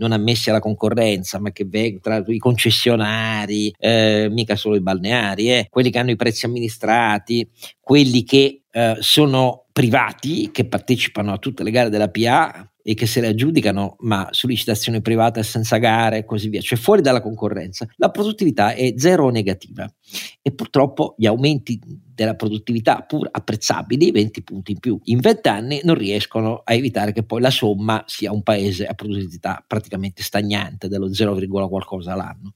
non ammessi alla concorrenza, ma che vengono tra i concessionari, eh, mica solo i balneari, eh, quelli che hanno i prezzi amministrati, quelli che eh, sono privati, che partecipano a tutte le gare della PA, e che se le aggiudicano ma su licitazione privata senza gare e così via, cioè fuori dalla concorrenza, la produttività è zero o negativa e purtroppo gli aumenti della produttività pur apprezzabili, 20 punti in più in 20 anni, non riescono a evitare che poi la somma sia un paese a produttività praticamente stagnante dello 0, qualcosa l'anno.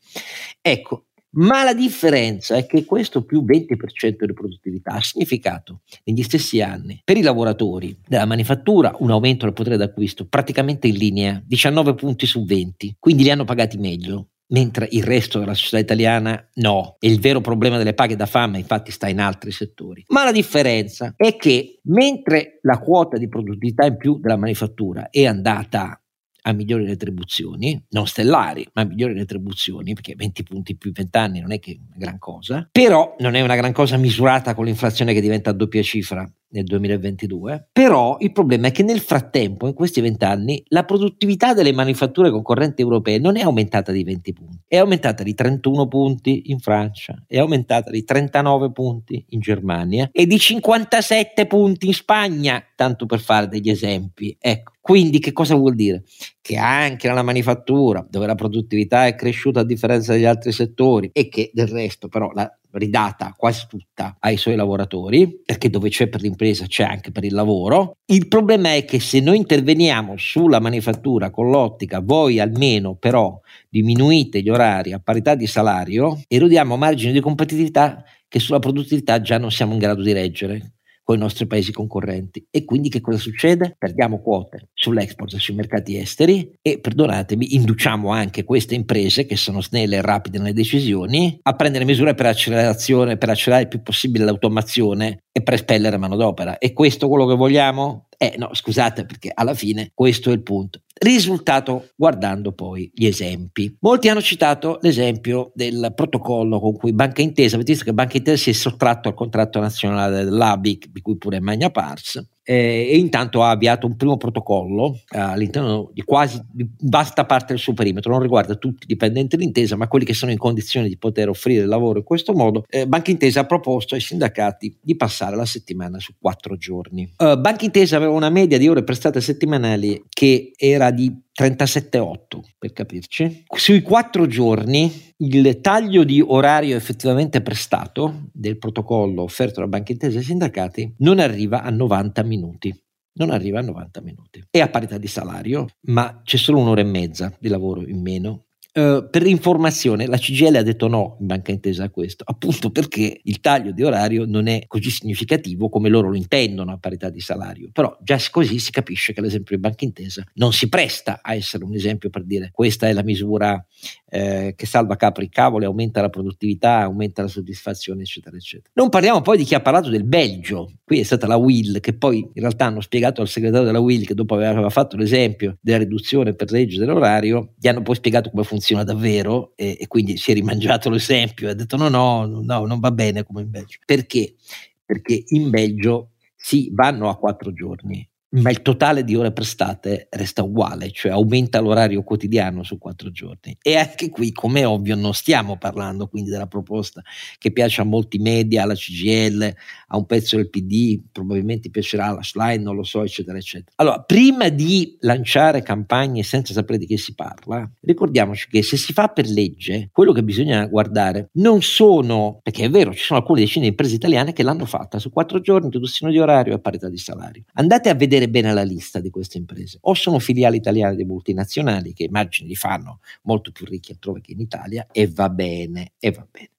Ecco, ma la differenza è che questo più 20% di produttività ha significato negli stessi anni per i lavoratori della manifattura un aumento del potere d'acquisto praticamente in linea, 19 punti su 20, quindi li hanno pagati meglio mentre il resto della società italiana no. E il vero problema delle paghe da fame infatti sta in altri settori. Ma la differenza è che mentre la quota di produttività in più della manifattura è andata a migliori retribuzioni, non stellari, ma migliori retribuzioni, perché 20 punti più 20 anni non è che una gran cosa, però non è una gran cosa misurata con l'inflazione che diventa a doppia cifra nel 2022, però il problema è che nel frattempo, in questi vent'anni, la produttività delle manifatture concorrenti europee non è aumentata di 20 punti, è aumentata di 31 punti in Francia, è aumentata di 39 punti in Germania e di 57 punti in Spagna, tanto per fare degli esempi. Ecco, quindi che cosa vuol dire? Che anche nella manifattura, dove la produttività è cresciuta a differenza degli altri settori e che del resto però la ridata quasi tutta ai suoi lavoratori, perché dove c'è per l'impresa c'è anche per il lavoro. Il problema è che se noi interveniamo sulla manifattura con l'ottica, voi almeno però diminuite gli orari a parità di salario, erodiamo margini di competitività che sulla produttività già non siamo in grado di reggere con i nostri paesi concorrenti. E quindi che cosa succede? Perdiamo quote sull'export sui mercati esteri e, perdonatemi, induciamo anche queste imprese che sono snelle e rapide nelle decisioni a prendere misure per accelerazione, per accelerare il più possibile l'automazione e per espellere manodopera. E questo quello che vogliamo? Eh no, scusate perché alla fine questo è il punto. Risultato guardando poi gli esempi. Molti hanno citato l'esempio del protocollo con cui Banca Intesa, avete visto che Banca Intesa si è sottratto al contratto nazionale dell'ABIC, di cui pure Magna Pars, eh, e intanto ha avviato un primo protocollo eh, all'interno di quasi di vasta parte del suo perimetro, non riguarda tutti i dipendenti dell'intesa, ma quelli che sono in condizione di poter offrire lavoro in questo modo. Eh, Banca Intesa ha proposto ai sindacati di passare la settimana su quattro giorni. Uh, Banca Intesa aveva una media di ore prestate settimanali che era di 37,8 per capirci. Sui quattro giorni il taglio di orario effettivamente prestato del protocollo offerto da Banca Intesa ai sindacati non arriva a 90 minuti. Non arriva a 90 minuti. È a parità di salario, ma c'è solo un'ora e mezza di lavoro in meno Uh, per informazione, la CGL ha detto no in banca intesa a questo, appunto perché il taglio di orario non è così significativo come loro lo intendono a parità di salario. Però già così si capisce che l'esempio di banca intesa non si presta a essere un esempio per dire questa è la misura eh, che salva capri cavoli, aumenta la produttività, aumenta la soddisfazione, eccetera, eccetera. Non parliamo poi di chi ha parlato del Belgio. Qui è stata la Will che poi in realtà hanno spiegato al segretario della Will che dopo aveva fatto l'esempio della riduzione per legge dell'orario, gli hanno poi spiegato come funziona funziona davvero e, e quindi si è rimangiato l'esempio e ha detto no, no, no, non va bene come in Belgio. Perché? Perché in Belgio sì, vanno a quattro giorni, ma il totale di ore prestate resta uguale, cioè aumenta l'orario quotidiano su quattro giorni. E anche qui, come è ovvio, non stiamo parlando quindi della proposta che piace a molti media, alla CGL, a un pezzo del PD, probabilmente piacerà alla slide, non lo so, eccetera, eccetera. Allora, prima di lanciare campagne senza sapere di che si parla, ricordiamoci che se si fa per legge, quello che bisogna guardare non sono, perché è vero, ci sono alcune decine di imprese italiane che l'hanno fatta su quattro giorni, riduzione di orario e parità di salario. Andate a vedere bene la lista di queste imprese. O sono filiali italiane di multinazionali che immagini li fanno molto più ricchi altrove che in Italia e va bene, e va bene.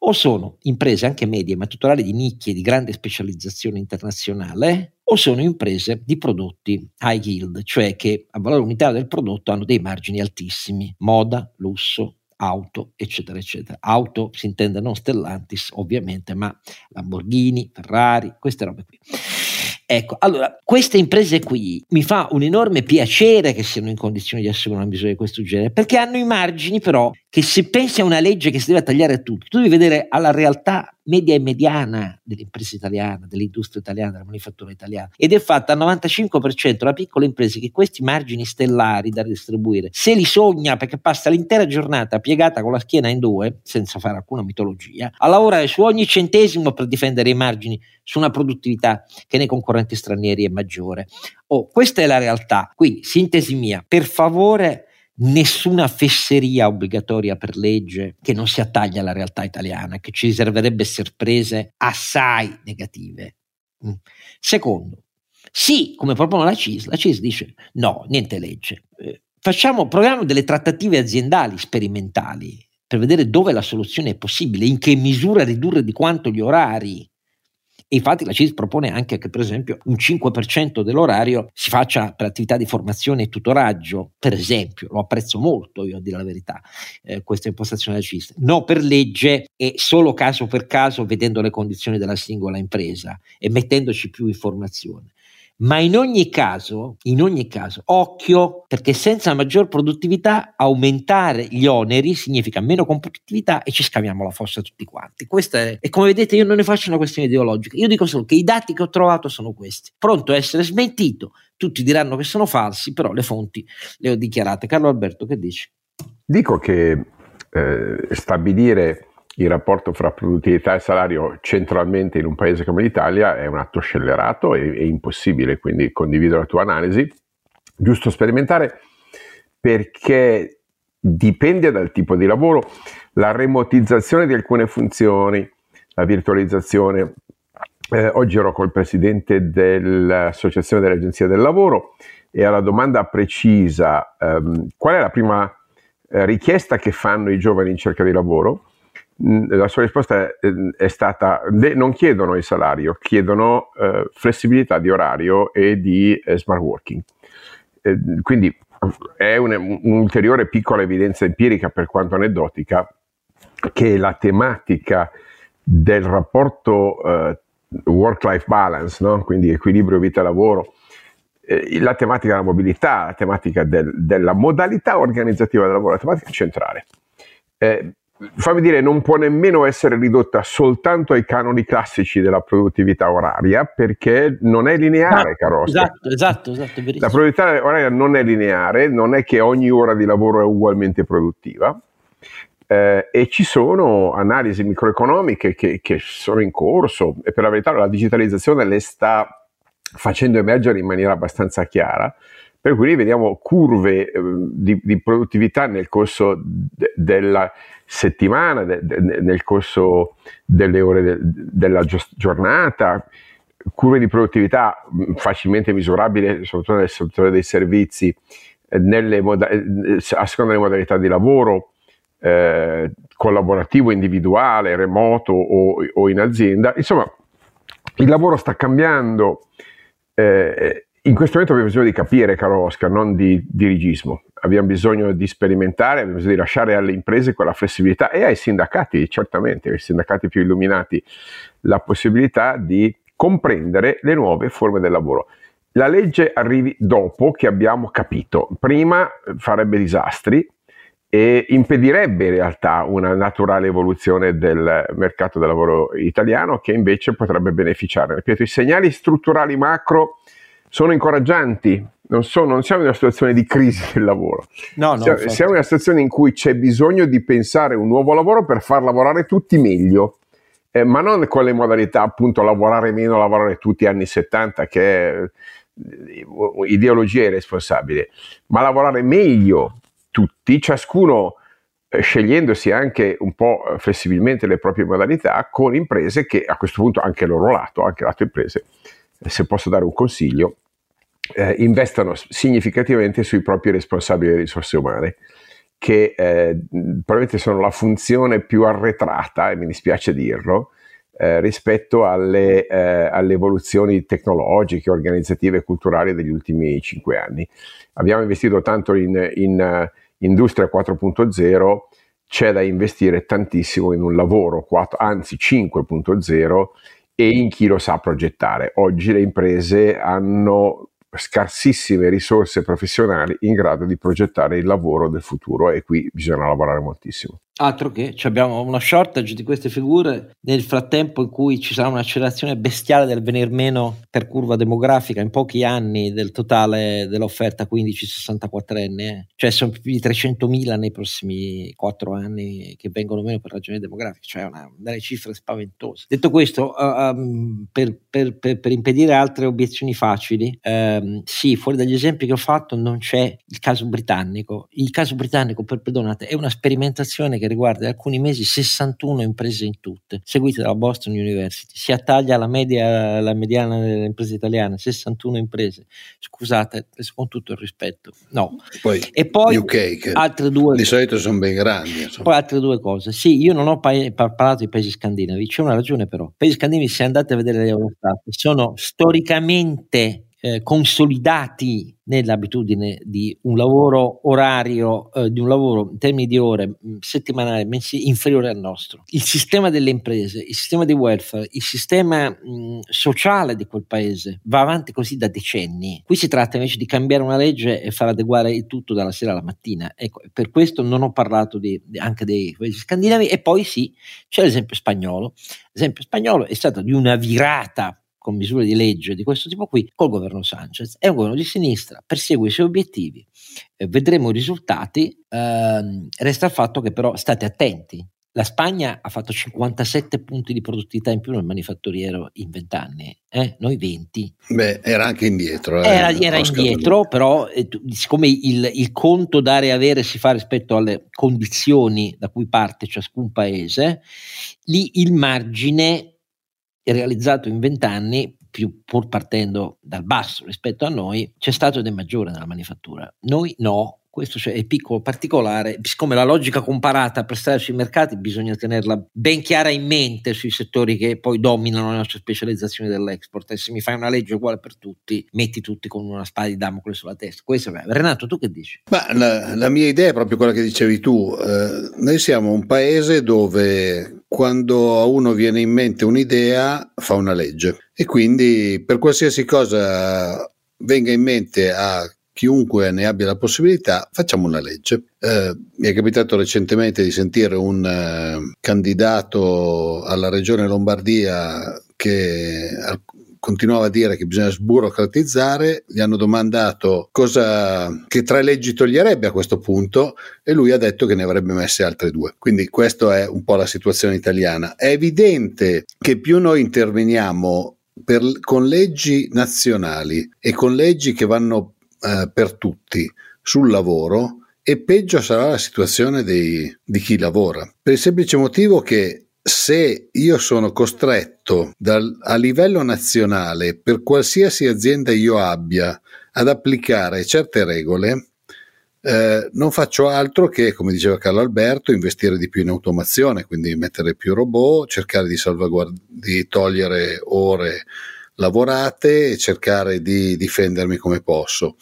O sono imprese anche medie ma titolari di nicchie di grande specializzazione internazionale o sono imprese di prodotti high yield, cioè che a valore unitario del prodotto hanno dei margini altissimi, moda, lusso, auto, eccetera, eccetera. Auto si intende non Stellantis, ovviamente, ma Lamborghini, Ferrari, queste robe qui. Ecco, allora, queste imprese qui mi fa un enorme piacere che siano in condizione di assumere una misura di questo genere, perché hanno i margini però che se pensi a una legge che si deve tagliare a tutti, tu devi vedere alla realtà media e mediana dell'impresa italiana, dell'industria italiana, della manifattura italiana ed è fatta al 95% da piccole imprese che questi margini stellari da distribuire, se li sogna perché passa l'intera giornata piegata con la schiena in due, senza fare alcuna mitologia, a lavorare su ogni centesimo per difendere i margini su una produttività che nei concorrenti stranieri è maggiore. Oh, questa è la realtà. Qui, sintesi mia, per favore nessuna fesseria obbligatoria per legge che non si attaglia alla realtà italiana, che ci riserverebbe sorprese assai negative. Mm. Secondo, sì, come propone la CIS, la CIS dice no, niente legge. Eh, facciamo, proviamo delle trattative aziendali sperimentali per vedere dove la soluzione è possibile, in che misura ridurre di quanto gli orari e infatti la CIS propone anche che per esempio un 5% dell'orario si faccia per attività di formazione e tutoraggio, per esempio, lo apprezzo molto io a dire la verità, eh, questa impostazione della CIS. No per legge e solo caso per caso vedendo le condizioni della singola impresa e mettendoci più informazione. Ma in ogni caso, in ogni caso, occhio, perché senza maggior produttività aumentare gli oneri significa meno competitività e ci scaviamo la fossa tutti quanti. Questa è, e come vedete io non ne faccio una questione ideologica, io dico solo che i dati che ho trovato sono questi. Pronto a essere smentito, tutti diranno che sono falsi, però le fonti le ho dichiarate. Carlo Alberto, che dici? Dico che eh, stabilire il rapporto fra produttività e salario centralmente in un paese come l'Italia è un atto scellerato e, e impossibile, quindi condivido la tua analisi. Giusto sperimentare perché dipende dal tipo di lavoro, la remotizzazione di alcune funzioni, la virtualizzazione. Eh, oggi ero col presidente dell'Associazione delle Agenzie del Lavoro e alla domanda precisa ehm, qual è la prima eh, richiesta che fanno i giovani in cerca di lavoro, la sua risposta è, è stata non chiedono il salario, chiedono eh, flessibilità di orario e di eh, smart working. Eh, quindi è un, un'ulteriore piccola evidenza empirica per quanto aneddotica che la tematica del rapporto eh, work-life balance, no? quindi equilibrio vita-lavoro, eh, la tematica della mobilità, la tematica del, della modalità organizzativa del lavoro, la tematica centrale. Eh, fammi dire, non può nemmeno essere ridotta soltanto ai canoni classici della produttività oraria, perché non è lineare, ah, caro Esatto, esatto, esatto. La produttività oraria non è lineare, non è che ogni ora di lavoro è ugualmente produttiva. Eh, e ci sono analisi microeconomiche che, che sono in corso e per la verità la digitalizzazione le sta facendo emergere in maniera abbastanza chiara per cui vediamo curve eh, di, di, produttività nel corso de, della settimana, de, de, nel corso delle ore della giornata, curve di produttività mm, facilmente misurabili, soprattutto nel settore dei servizi, eh, moda- eh, a seconda delle modalità di lavoro, eh, collaborativo, individuale, remoto o, o, in azienda. Insomma, il lavoro sta cambiando. Eh, in questo momento abbiamo bisogno di capire, caro Oscar, non di dirigismo. Abbiamo bisogno di sperimentare, abbiamo bisogno di lasciare alle imprese quella flessibilità e ai sindacati, certamente, ai sindacati più illuminati, la possibilità di comprendere le nuove forme del lavoro. La legge arrivi dopo che abbiamo capito. Prima farebbe disastri e impedirebbe in realtà una naturale evoluzione del mercato del lavoro italiano che invece potrebbe beneficiare. Ripeto, i segnali strutturali macro sono incoraggianti, non, sono, non, siamo in una situazione di crisi del lavoro. No, no, siamo, siamo, in una situazione in cui c'è bisogno di pensare un nuovo lavoro per far lavorare tutti meglio, eh, ma non con le modalità appunto lavorare meno, lavorare tutti anni 70, che è eh, ideologia irresponsabile, ma lavorare meglio tutti, ciascuno eh, scegliendosi anche un po' eh, flessibilmente le proprie modalità con imprese che a questo punto anche loro lato, anche lato imprese, se posso dare un consiglio, eh, investano significativamente sui propri responsabili di risorse umane, che eh, probabilmente sono la funzione più arretrata, e mi dispiace dirlo, eh, rispetto alle, eh, alle, evoluzioni tecnologiche, organizzative e culturali degli ultimi cinque anni. Abbiamo investito tanto in, in uh, industria 4.0, c'è da investire tantissimo in un lavoro 4, anzi 5.0 e in chi lo sa progettare. Oggi le imprese hanno scarsissime risorse professionali in grado di progettare il lavoro del futuro e qui bisogna lavorare moltissimo. Altro che abbiamo una shortage di queste figure nel frattempo in cui ci sarà un'accelerazione bestiale del venir meno per curva demografica in pochi anni del totale dell'offerta 15-64 anni, eh. cioè sono più di 300.000 nei prossimi 4 anni che vengono meno per ragioni demografiche, cioè una delle cifre spaventose. Detto questo, uh, um, per, per, per, per, impedire altre obiezioni facili, um, sì, fuori dagli esempi che ho fatto non c'è il caso britannico. Il caso britannico, per, perdonate, è una sperimentazione che che riguarda alcuni mesi 61 imprese in tutte, seguite dalla Boston University. Si attaglia la media, la mediana delle imprese italiane, 61 imprese. Scusate, con tutto il rispetto. No. Poi, e poi UK, altre due. Di solito sono ben grandi. Insomma. Poi altre due cose. Sì, io non ho pa- parlato di paesi scandinavi, c'è una ragione però. I paesi scandinavi, se andate a vedere le Eurostat, sono storicamente eh, consolidati nell'abitudine di un lavoro orario, eh, di un lavoro in termini di ore mm, settimanali, mensili, inferiore al nostro. Il sistema delle imprese, il sistema di welfare, il sistema mh, mm, sociale di quel paese va avanti così da decenni. Qui si tratta invece di cambiare una legge e far adeguare il tutto dalla sera alla mattina. Ecco, per questo non ho parlato di, di, anche dei paesi scandinavi e poi sì, c'è l'esempio spagnolo. L'esempio spagnolo è stato di una virata con misure di legge di questo tipo qui col governo Sanchez. È un governo di sinistra, persegue i suoi obiettivi, eh, vedremo i risultati. Eh, resta il fatto che però state attenti. La Spagna ha fatto 57 punti di produttività in più nel manifatturiero in 20 anni, eh? noi 20. Beh, era anche indietro. Eh, era, era indietro, però eh, siccome il, il, conto dare e avere si fa rispetto alle condizioni da cui parte ciascun paese, lì il margine realizzato in vent'anni, pur partendo dal basso rispetto a noi, c'è stato ed è maggiore nella manifattura. Noi no, questo cioè è piccolo, particolare, siccome la logica comparata per stare sui mercati bisogna tenerla ben chiara in mente sui settori che poi dominano le nostre specializzazioni dell'export e se mi fai una legge uguale per tutti, metti tutti con una spada di Damocle sulla testa. Questo è Renato, tu che dici? Ma la, la, mia idea è proprio quella che dicevi tu. Eh, noi siamo un paese dove quando a uno viene in mente un'idea fa una legge e quindi per qualsiasi cosa venga in mente a chiunque ne abbia la possibilità, facciamo una legge. Eh, mi è capitato recentemente di sentire un eh, candidato alla regione Lombardia che continuava a dire che bisogna sburocratizzare, gli hanno domandato cosa, che tre leggi toglierebbe a questo punto e lui ha detto che ne avrebbe messe altre due. Quindi questa è un po' la situazione italiana. È evidente che più noi interveniamo per, con leggi nazionali e con leggi che vanno eh, per tutti sul lavoro e peggio sarà la situazione dei, di chi lavora. Per il semplice motivo che se io sono costretto dal, a livello nazionale per qualsiasi azienda io abbia ad applicare certe regole, eh, non faccio altro che, come diceva Carlo Alberto, investire di più in automazione, quindi mettere più robot, cercare di di togliere ore lavorate e cercare di difendermi come posso.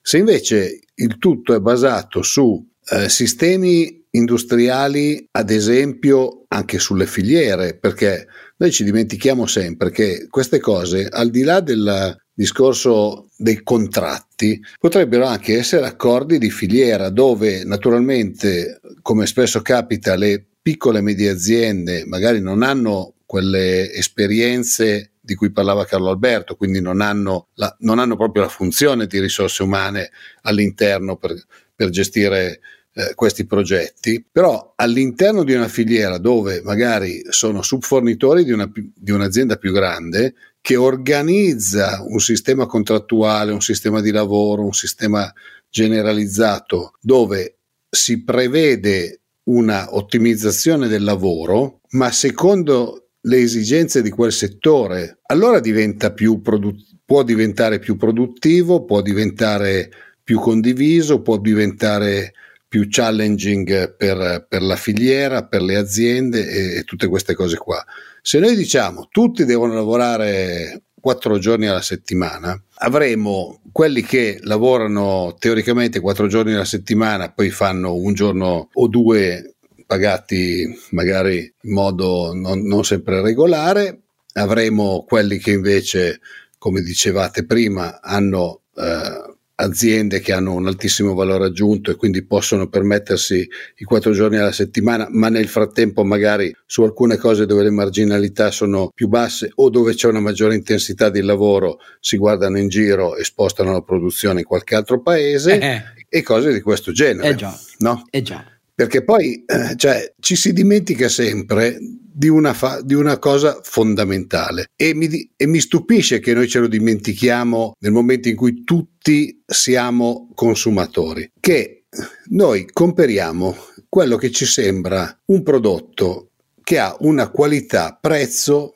Se invece il tutto è basato su eh, sistemi industriali, ad esempio anche sulle filiere, perché noi ci dimentichiamo sempre che queste cose, al di là del discorso dei contratti, potrebbero anche essere accordi di filiera dove naturalmente, come spesso capita, le piccole e medie aziende magari non hanno quelle esperienze di cui parlava Carlo Alberto, quindi non hanno, la, non hanno proprio la funzione di risorse umane all'interno per, per gestire eh, questi progetti, però all'interno di una filiera dove magari sono subfornitori di, una, di un'azienda più grande che organizza un sistema contrattuale, un sistema di lavoro, un sistema generalizzato dove si prevede una ottimizzazione del lavoro, ma secondo le esigenze di quel settore, allora diventa più produ- può diventare più produttivo, può diventare più condiviso, può diventare più challenging per, per la filiera, per le aziende e, e tutte queste cose qua. Se noi diciamo tutti devono lavorare quattro giorni alla settimana, avremo quelli che lavorano teoricamente quattro giorni alla settimana, poi fanno un giorno o due pagati magari in modo non, non sempre regolare, avremo quelli che invece, come dicevate prima, hanno eh, aziende che hanno un altissimo valore aggiunto e quindi possono permettersi i quattro giorni alla settimana, ma nel frattempo magari su alcune cose dove le marginalità sono più basse o dove c'è una maggiore intensità di lavoro si guardano in giro e spostano la produzione in qualche altro paese eh, eh. e cose di questo genere. Eh già. No? Eh già. Perché poi eh, cioè, ci si dimentica sempre di una, fa- di una cosa fondamentale e mi, e mi stupisce che noi ce lo dimentichiamo nel momento in cui tutti siamo consumatori, che noi comperiamo quello che ci sembra un prodotto che ha una qualità prezzo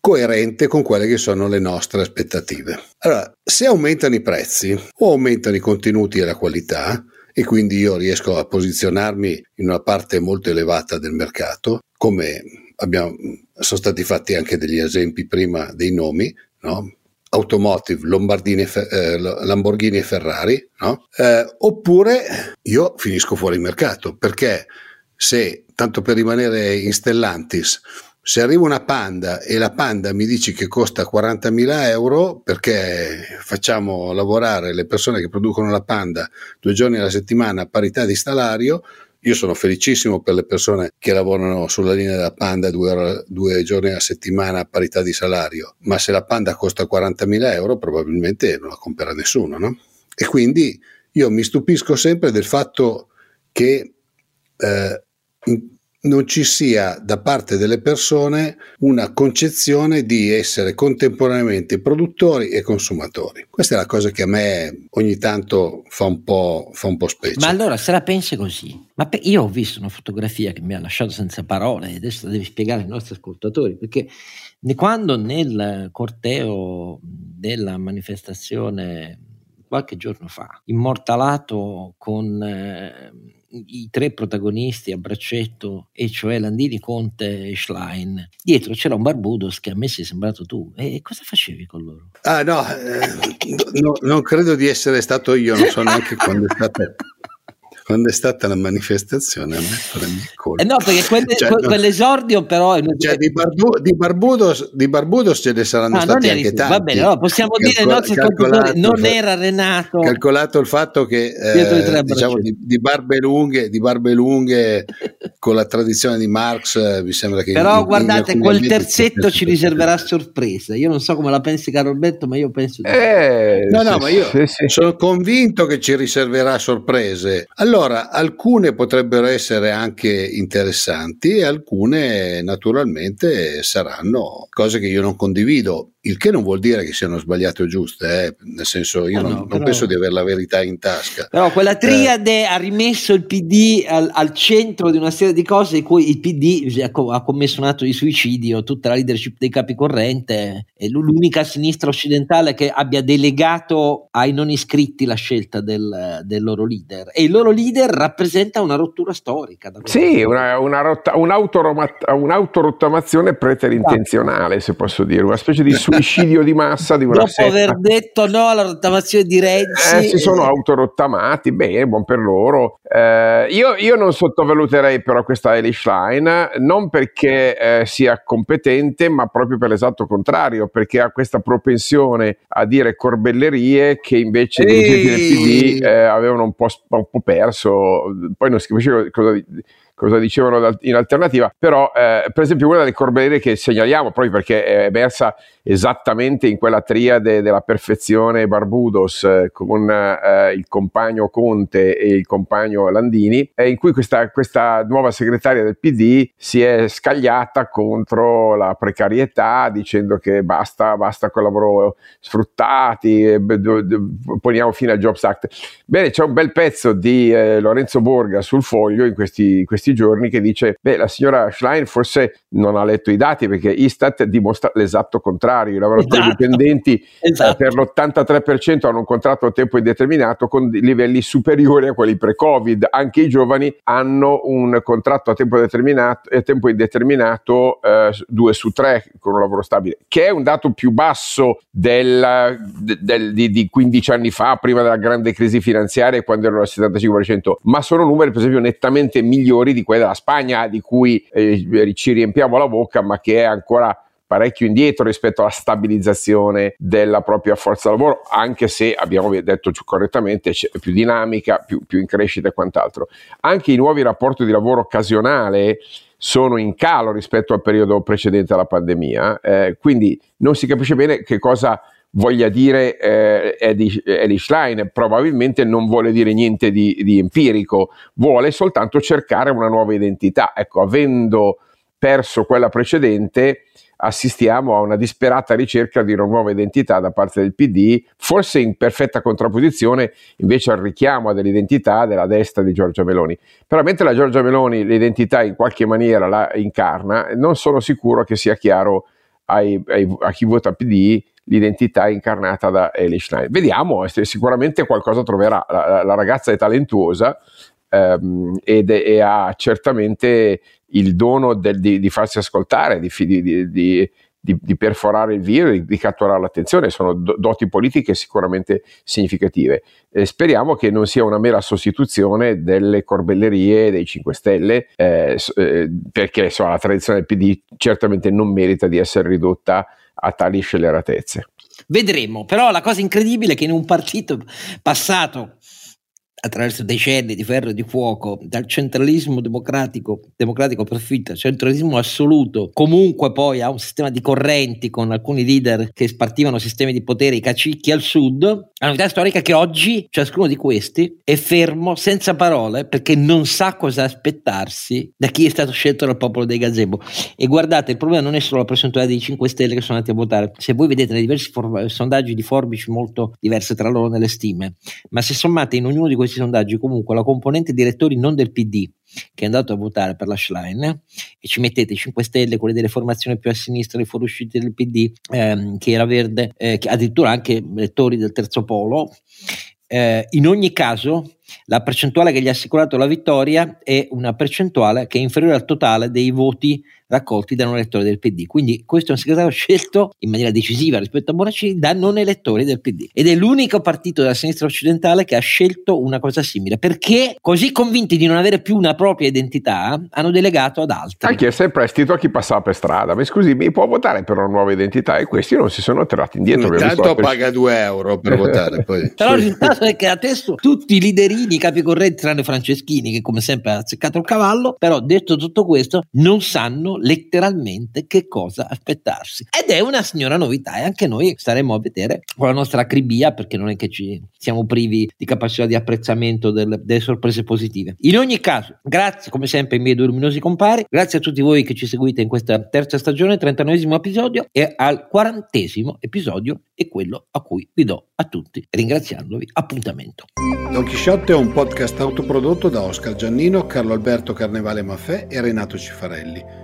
coerente con quelle che sono le nostre aspettative. Allora, se aumentano i prezzi o aumentano i contenuti e la qualità, e quindi io riesco a posizionarmi in una parte molto elevata del mercato, come abbiamo, sono stati fatti anche degli esempi prima dei nomi, no? Automotive, eh, Lamborghini e Ferrari, no? eh, oppure io finisco fuori mercato perché se, tanto per rimanere in Stellantis, se arriva una panda e la panda mi dice che costa 40.000 euro perché facciamo lavorare le persone che producono la panda due giorni alla settimana a parità di salario, io sono felicissimo per le persone che lavorano sulla linea della Panda due, due, giorni a settimana a parità di salario, ma se la Panda costa 40.000 euro probabilmente non la compra nessuno, no? E quindi io mi stupisco sempre del fatto che eh, non ci sia da parte delle persone una concezione di essere contemporaneamente produttori e consumatori. Questa è la cosa che a me ogni tanto fa un po', fa un po specie. Ma allora se la pensi così, ma io ho visto una fotografia che mi ha lasciato senza parole e adesso la devi spiegare ai nostri ascoltatori perché quando nel corteo della manifestazione qualche giorno fa, immortalato con... Eh, i tre protagonisti a braccetto, e cioè Landini, Conte e Schlein. Dietro c'era un Barbudos che a me si è sembrato tu. E cosa facevi con loro? Ah no, eh, no non credo di essere stato io, non so neanche quando è stata quando è stata la manifestazione a me prende il colpo. Eh no, perché quelle, cioè, que- quell'esordio però... Cioè, di, Barbu- di, Barbudos, di, Barbudos, ce ne saranno ah, stati anche tanti. Va bene, allora possiamo Calcol- dire calcolatori, non era Renato. Calcolato il fatto che eh, diciamo, di, di, barbe lunghe, di barbe lunghe con la tradizione di Marx eh, mi sembra che... Però in, guardate, in quel terzetto ci riserverà sorpresa. Io non so come la pensi Caro Alberto, ma io penso... Eh, no, no, ma io sì, sì. sono convinto che ci riserverà sorprese. Allora, allora, alcune potrebbero essere anche interessanti e alcune naturalmente saranno cose che io non condivido il che non vuol dire che siano sbagliate o giuste, eh? nel senso io ah, non, no, però... non, penso di avere la verità in tasca. Però quella triade eh. ha rimesso il PD al, al, centro di una serie di cose in cui il PD ha, commesso un atto di suicidio, tutta la leadership dei capi corrente, è l'unica sinistra occidentale che abbia delegato ai non iscritti la scelta del, del loro leader e il loro leader rappresenta una rottura storica. Sì, una, una rotta, un'autorottamazione preterintenzionale, se posso dire, una specie di suicidio di massa di una Dopo setta. aver detto no alla rottamazione di Renzi. Eh, si sono autorottamati, bene, buon per loro. Eh, io, io, non sottovaluterei però questa Elish Line, non perché eh, sia competente, ma proprio per l'esatto contrario, perché ha questa propensione a dire corbellerie che invece i dirigenti del PD eh, avevano un po', un po', perso. Poi non si capisce cosa cosa dicevano in alternativa, però eh, per esempio una delle corbellerie che segnaliamo proprio perché è emersa esattamente in quella triade della perfezione Barbudos eh, con eh, il compagno Conte e il compagno Landini, eh, in cui questa, questa nuova segretaria del PD si è scagliata contro la precarietà dicendo che basta, basta con lavoro sfruttati, poniamo fine al Jobs Act. Bene, c'è un bel pezzo di eh, Lorenzo Borga sul foglio in questi, in questi giorni che dice, beh, la signora Schlein forse non ha letto i dati perché Istat dimostra l'esatto contrario i lavoratori esatto. dipendenti esatto. eh, per l'83% hanno un contratto a tempo indeterminato con livelli superiori a quelli pre-Covid. Anche i giovani hanno un contratto a tempo, determinato, a tempo indeterminato eh, due su tre con un lavoro stabile, che è un dato più basso del, del, di, di 15 anni fa, prima della grande crisi finanziaria, quando erano al 75%, ma sono numeri per esempio nettamente migliori di quelli della Spagna, di cui eh, ci riempiamo la bocca, ma che è ancora parecchio indietro rispetto alla stabilizzazione della propria forza lavoro, anche se abbiamo detto correttamente è più dinamica, più, più in crescita e quant'altro. Anche i nuovi rapporti di lavoro occasionale sono in calo rispetto al periodo precedente alla pandemia, eh, quindi non si capisce bene che cosa voglia dire eh, Eddie, Schlein, probabilmente non vuole dire niente di, di, empirico, vuole soltanto cercare una nuova identità. Ecco, avendo perso quella precedente, assistiamo a una disperata ricerca di una nuova identità da parte del PD, forse in perfetta contrapposizione invece al richiamo dell'identità della destra di Giorgia Meloni. Però mentre la Giorgia Meloni l'identità in qualche maniera la incarna, non sono sicuro che sia chiaro ai, ai, a chi vota PD l'identità incarnata da Eli Schlein. Vediamo, sicuramente qualcosa troverà. La, la ragazza è talentuosa ehm, ed e ha certamente il dono del, di, di, farsi ascoltare, di, di, di, perforare il viro, di, catturare l'attenzione, sono doti politiche sicuramente significative. Eh, speriamo che non sia una mera sostituzione delle corbellerie dei 5 Stelle, eh, eh, perché insomma, la tradizione del PD certamente non merita di essere ridotta a tali scelleratezze. Vedremo, però la cosa incredibile è che in un partito passato attraverso decenni di ferro e di fuoco, dal centralismo democratico, democratico perfitto al centralismo assoluto, comunque poi a un sistema di correnti con alcuni leader che spartivano sistemi di potere, i cacicchi al sud, la novità storica è che oggi ciascuno di questi è fermo, senza parole, perché non sa cosa aspettarsi da chi è stato scelto dal popolo dei gazebo. E guardate, il problema non è solo la percentuale dei 5 Stelle che sono andati a votare, se voi vedete nei diversi for- sondaggi di forbici molto diverse tra loro nelle stime, ma se sommate in ognuno di questi questi sondaggi comunque la componente di elettori non del PD che è andato a votare per la Schlein e ci mettete 5 Stelle, quelle delle formazioni più a sinistra, le fuoriuscite del PD, ehm, che era verde, eh, che addirittura anche elettori del terzo polo. Eh, in ogni caso, la percentuale che gli ha assicurato la vittoria è una percentuale che è inferiore al totale dei voti raccolti da non elettori del PD. Quindi questo è un segretario scelto in maniera decisiva rispetto a Bonaccini da non elettori del PD. Ed è l'unico partito della sinistra occidentale che ha scelto una cosa simile, perché così convinti di non avere più una propria identità, hanno delegato ad altri. Ha chiesto il prestito a chi passava per strada. Ma scusi, mi può votare per una nuova identità? E questi non si sono tirati indietro. Intanto paga 2 euro per votare. Poi. Però il risultato è che adesso tutti i leaderini, i capi correnti, tranne Franceschini, che come sempre ha azzeccato il cavallo, però detto tutto questo, non sanno letteralmente che cosa aspettarsi. Ed è una signora novità e anche noi staremo a vedere con la nostra acribia perché non è che ci siamo privi di capacità di apprezzamento del, delle sorprese positive. In ogni caso, grazie come sempre ai miei due luminosi compari, grazie a tutti voi che ci seguite in questa terza stagione, 39 episodio e al quarantesimo episodio è quello a cui vi do a tutti, ringraziandovi, appuntamento. Don Chisciotte è un podcast autoprodotto da Oscar Giannino, Carlo Alberto Carnevale Maffè e Renato Cifarelli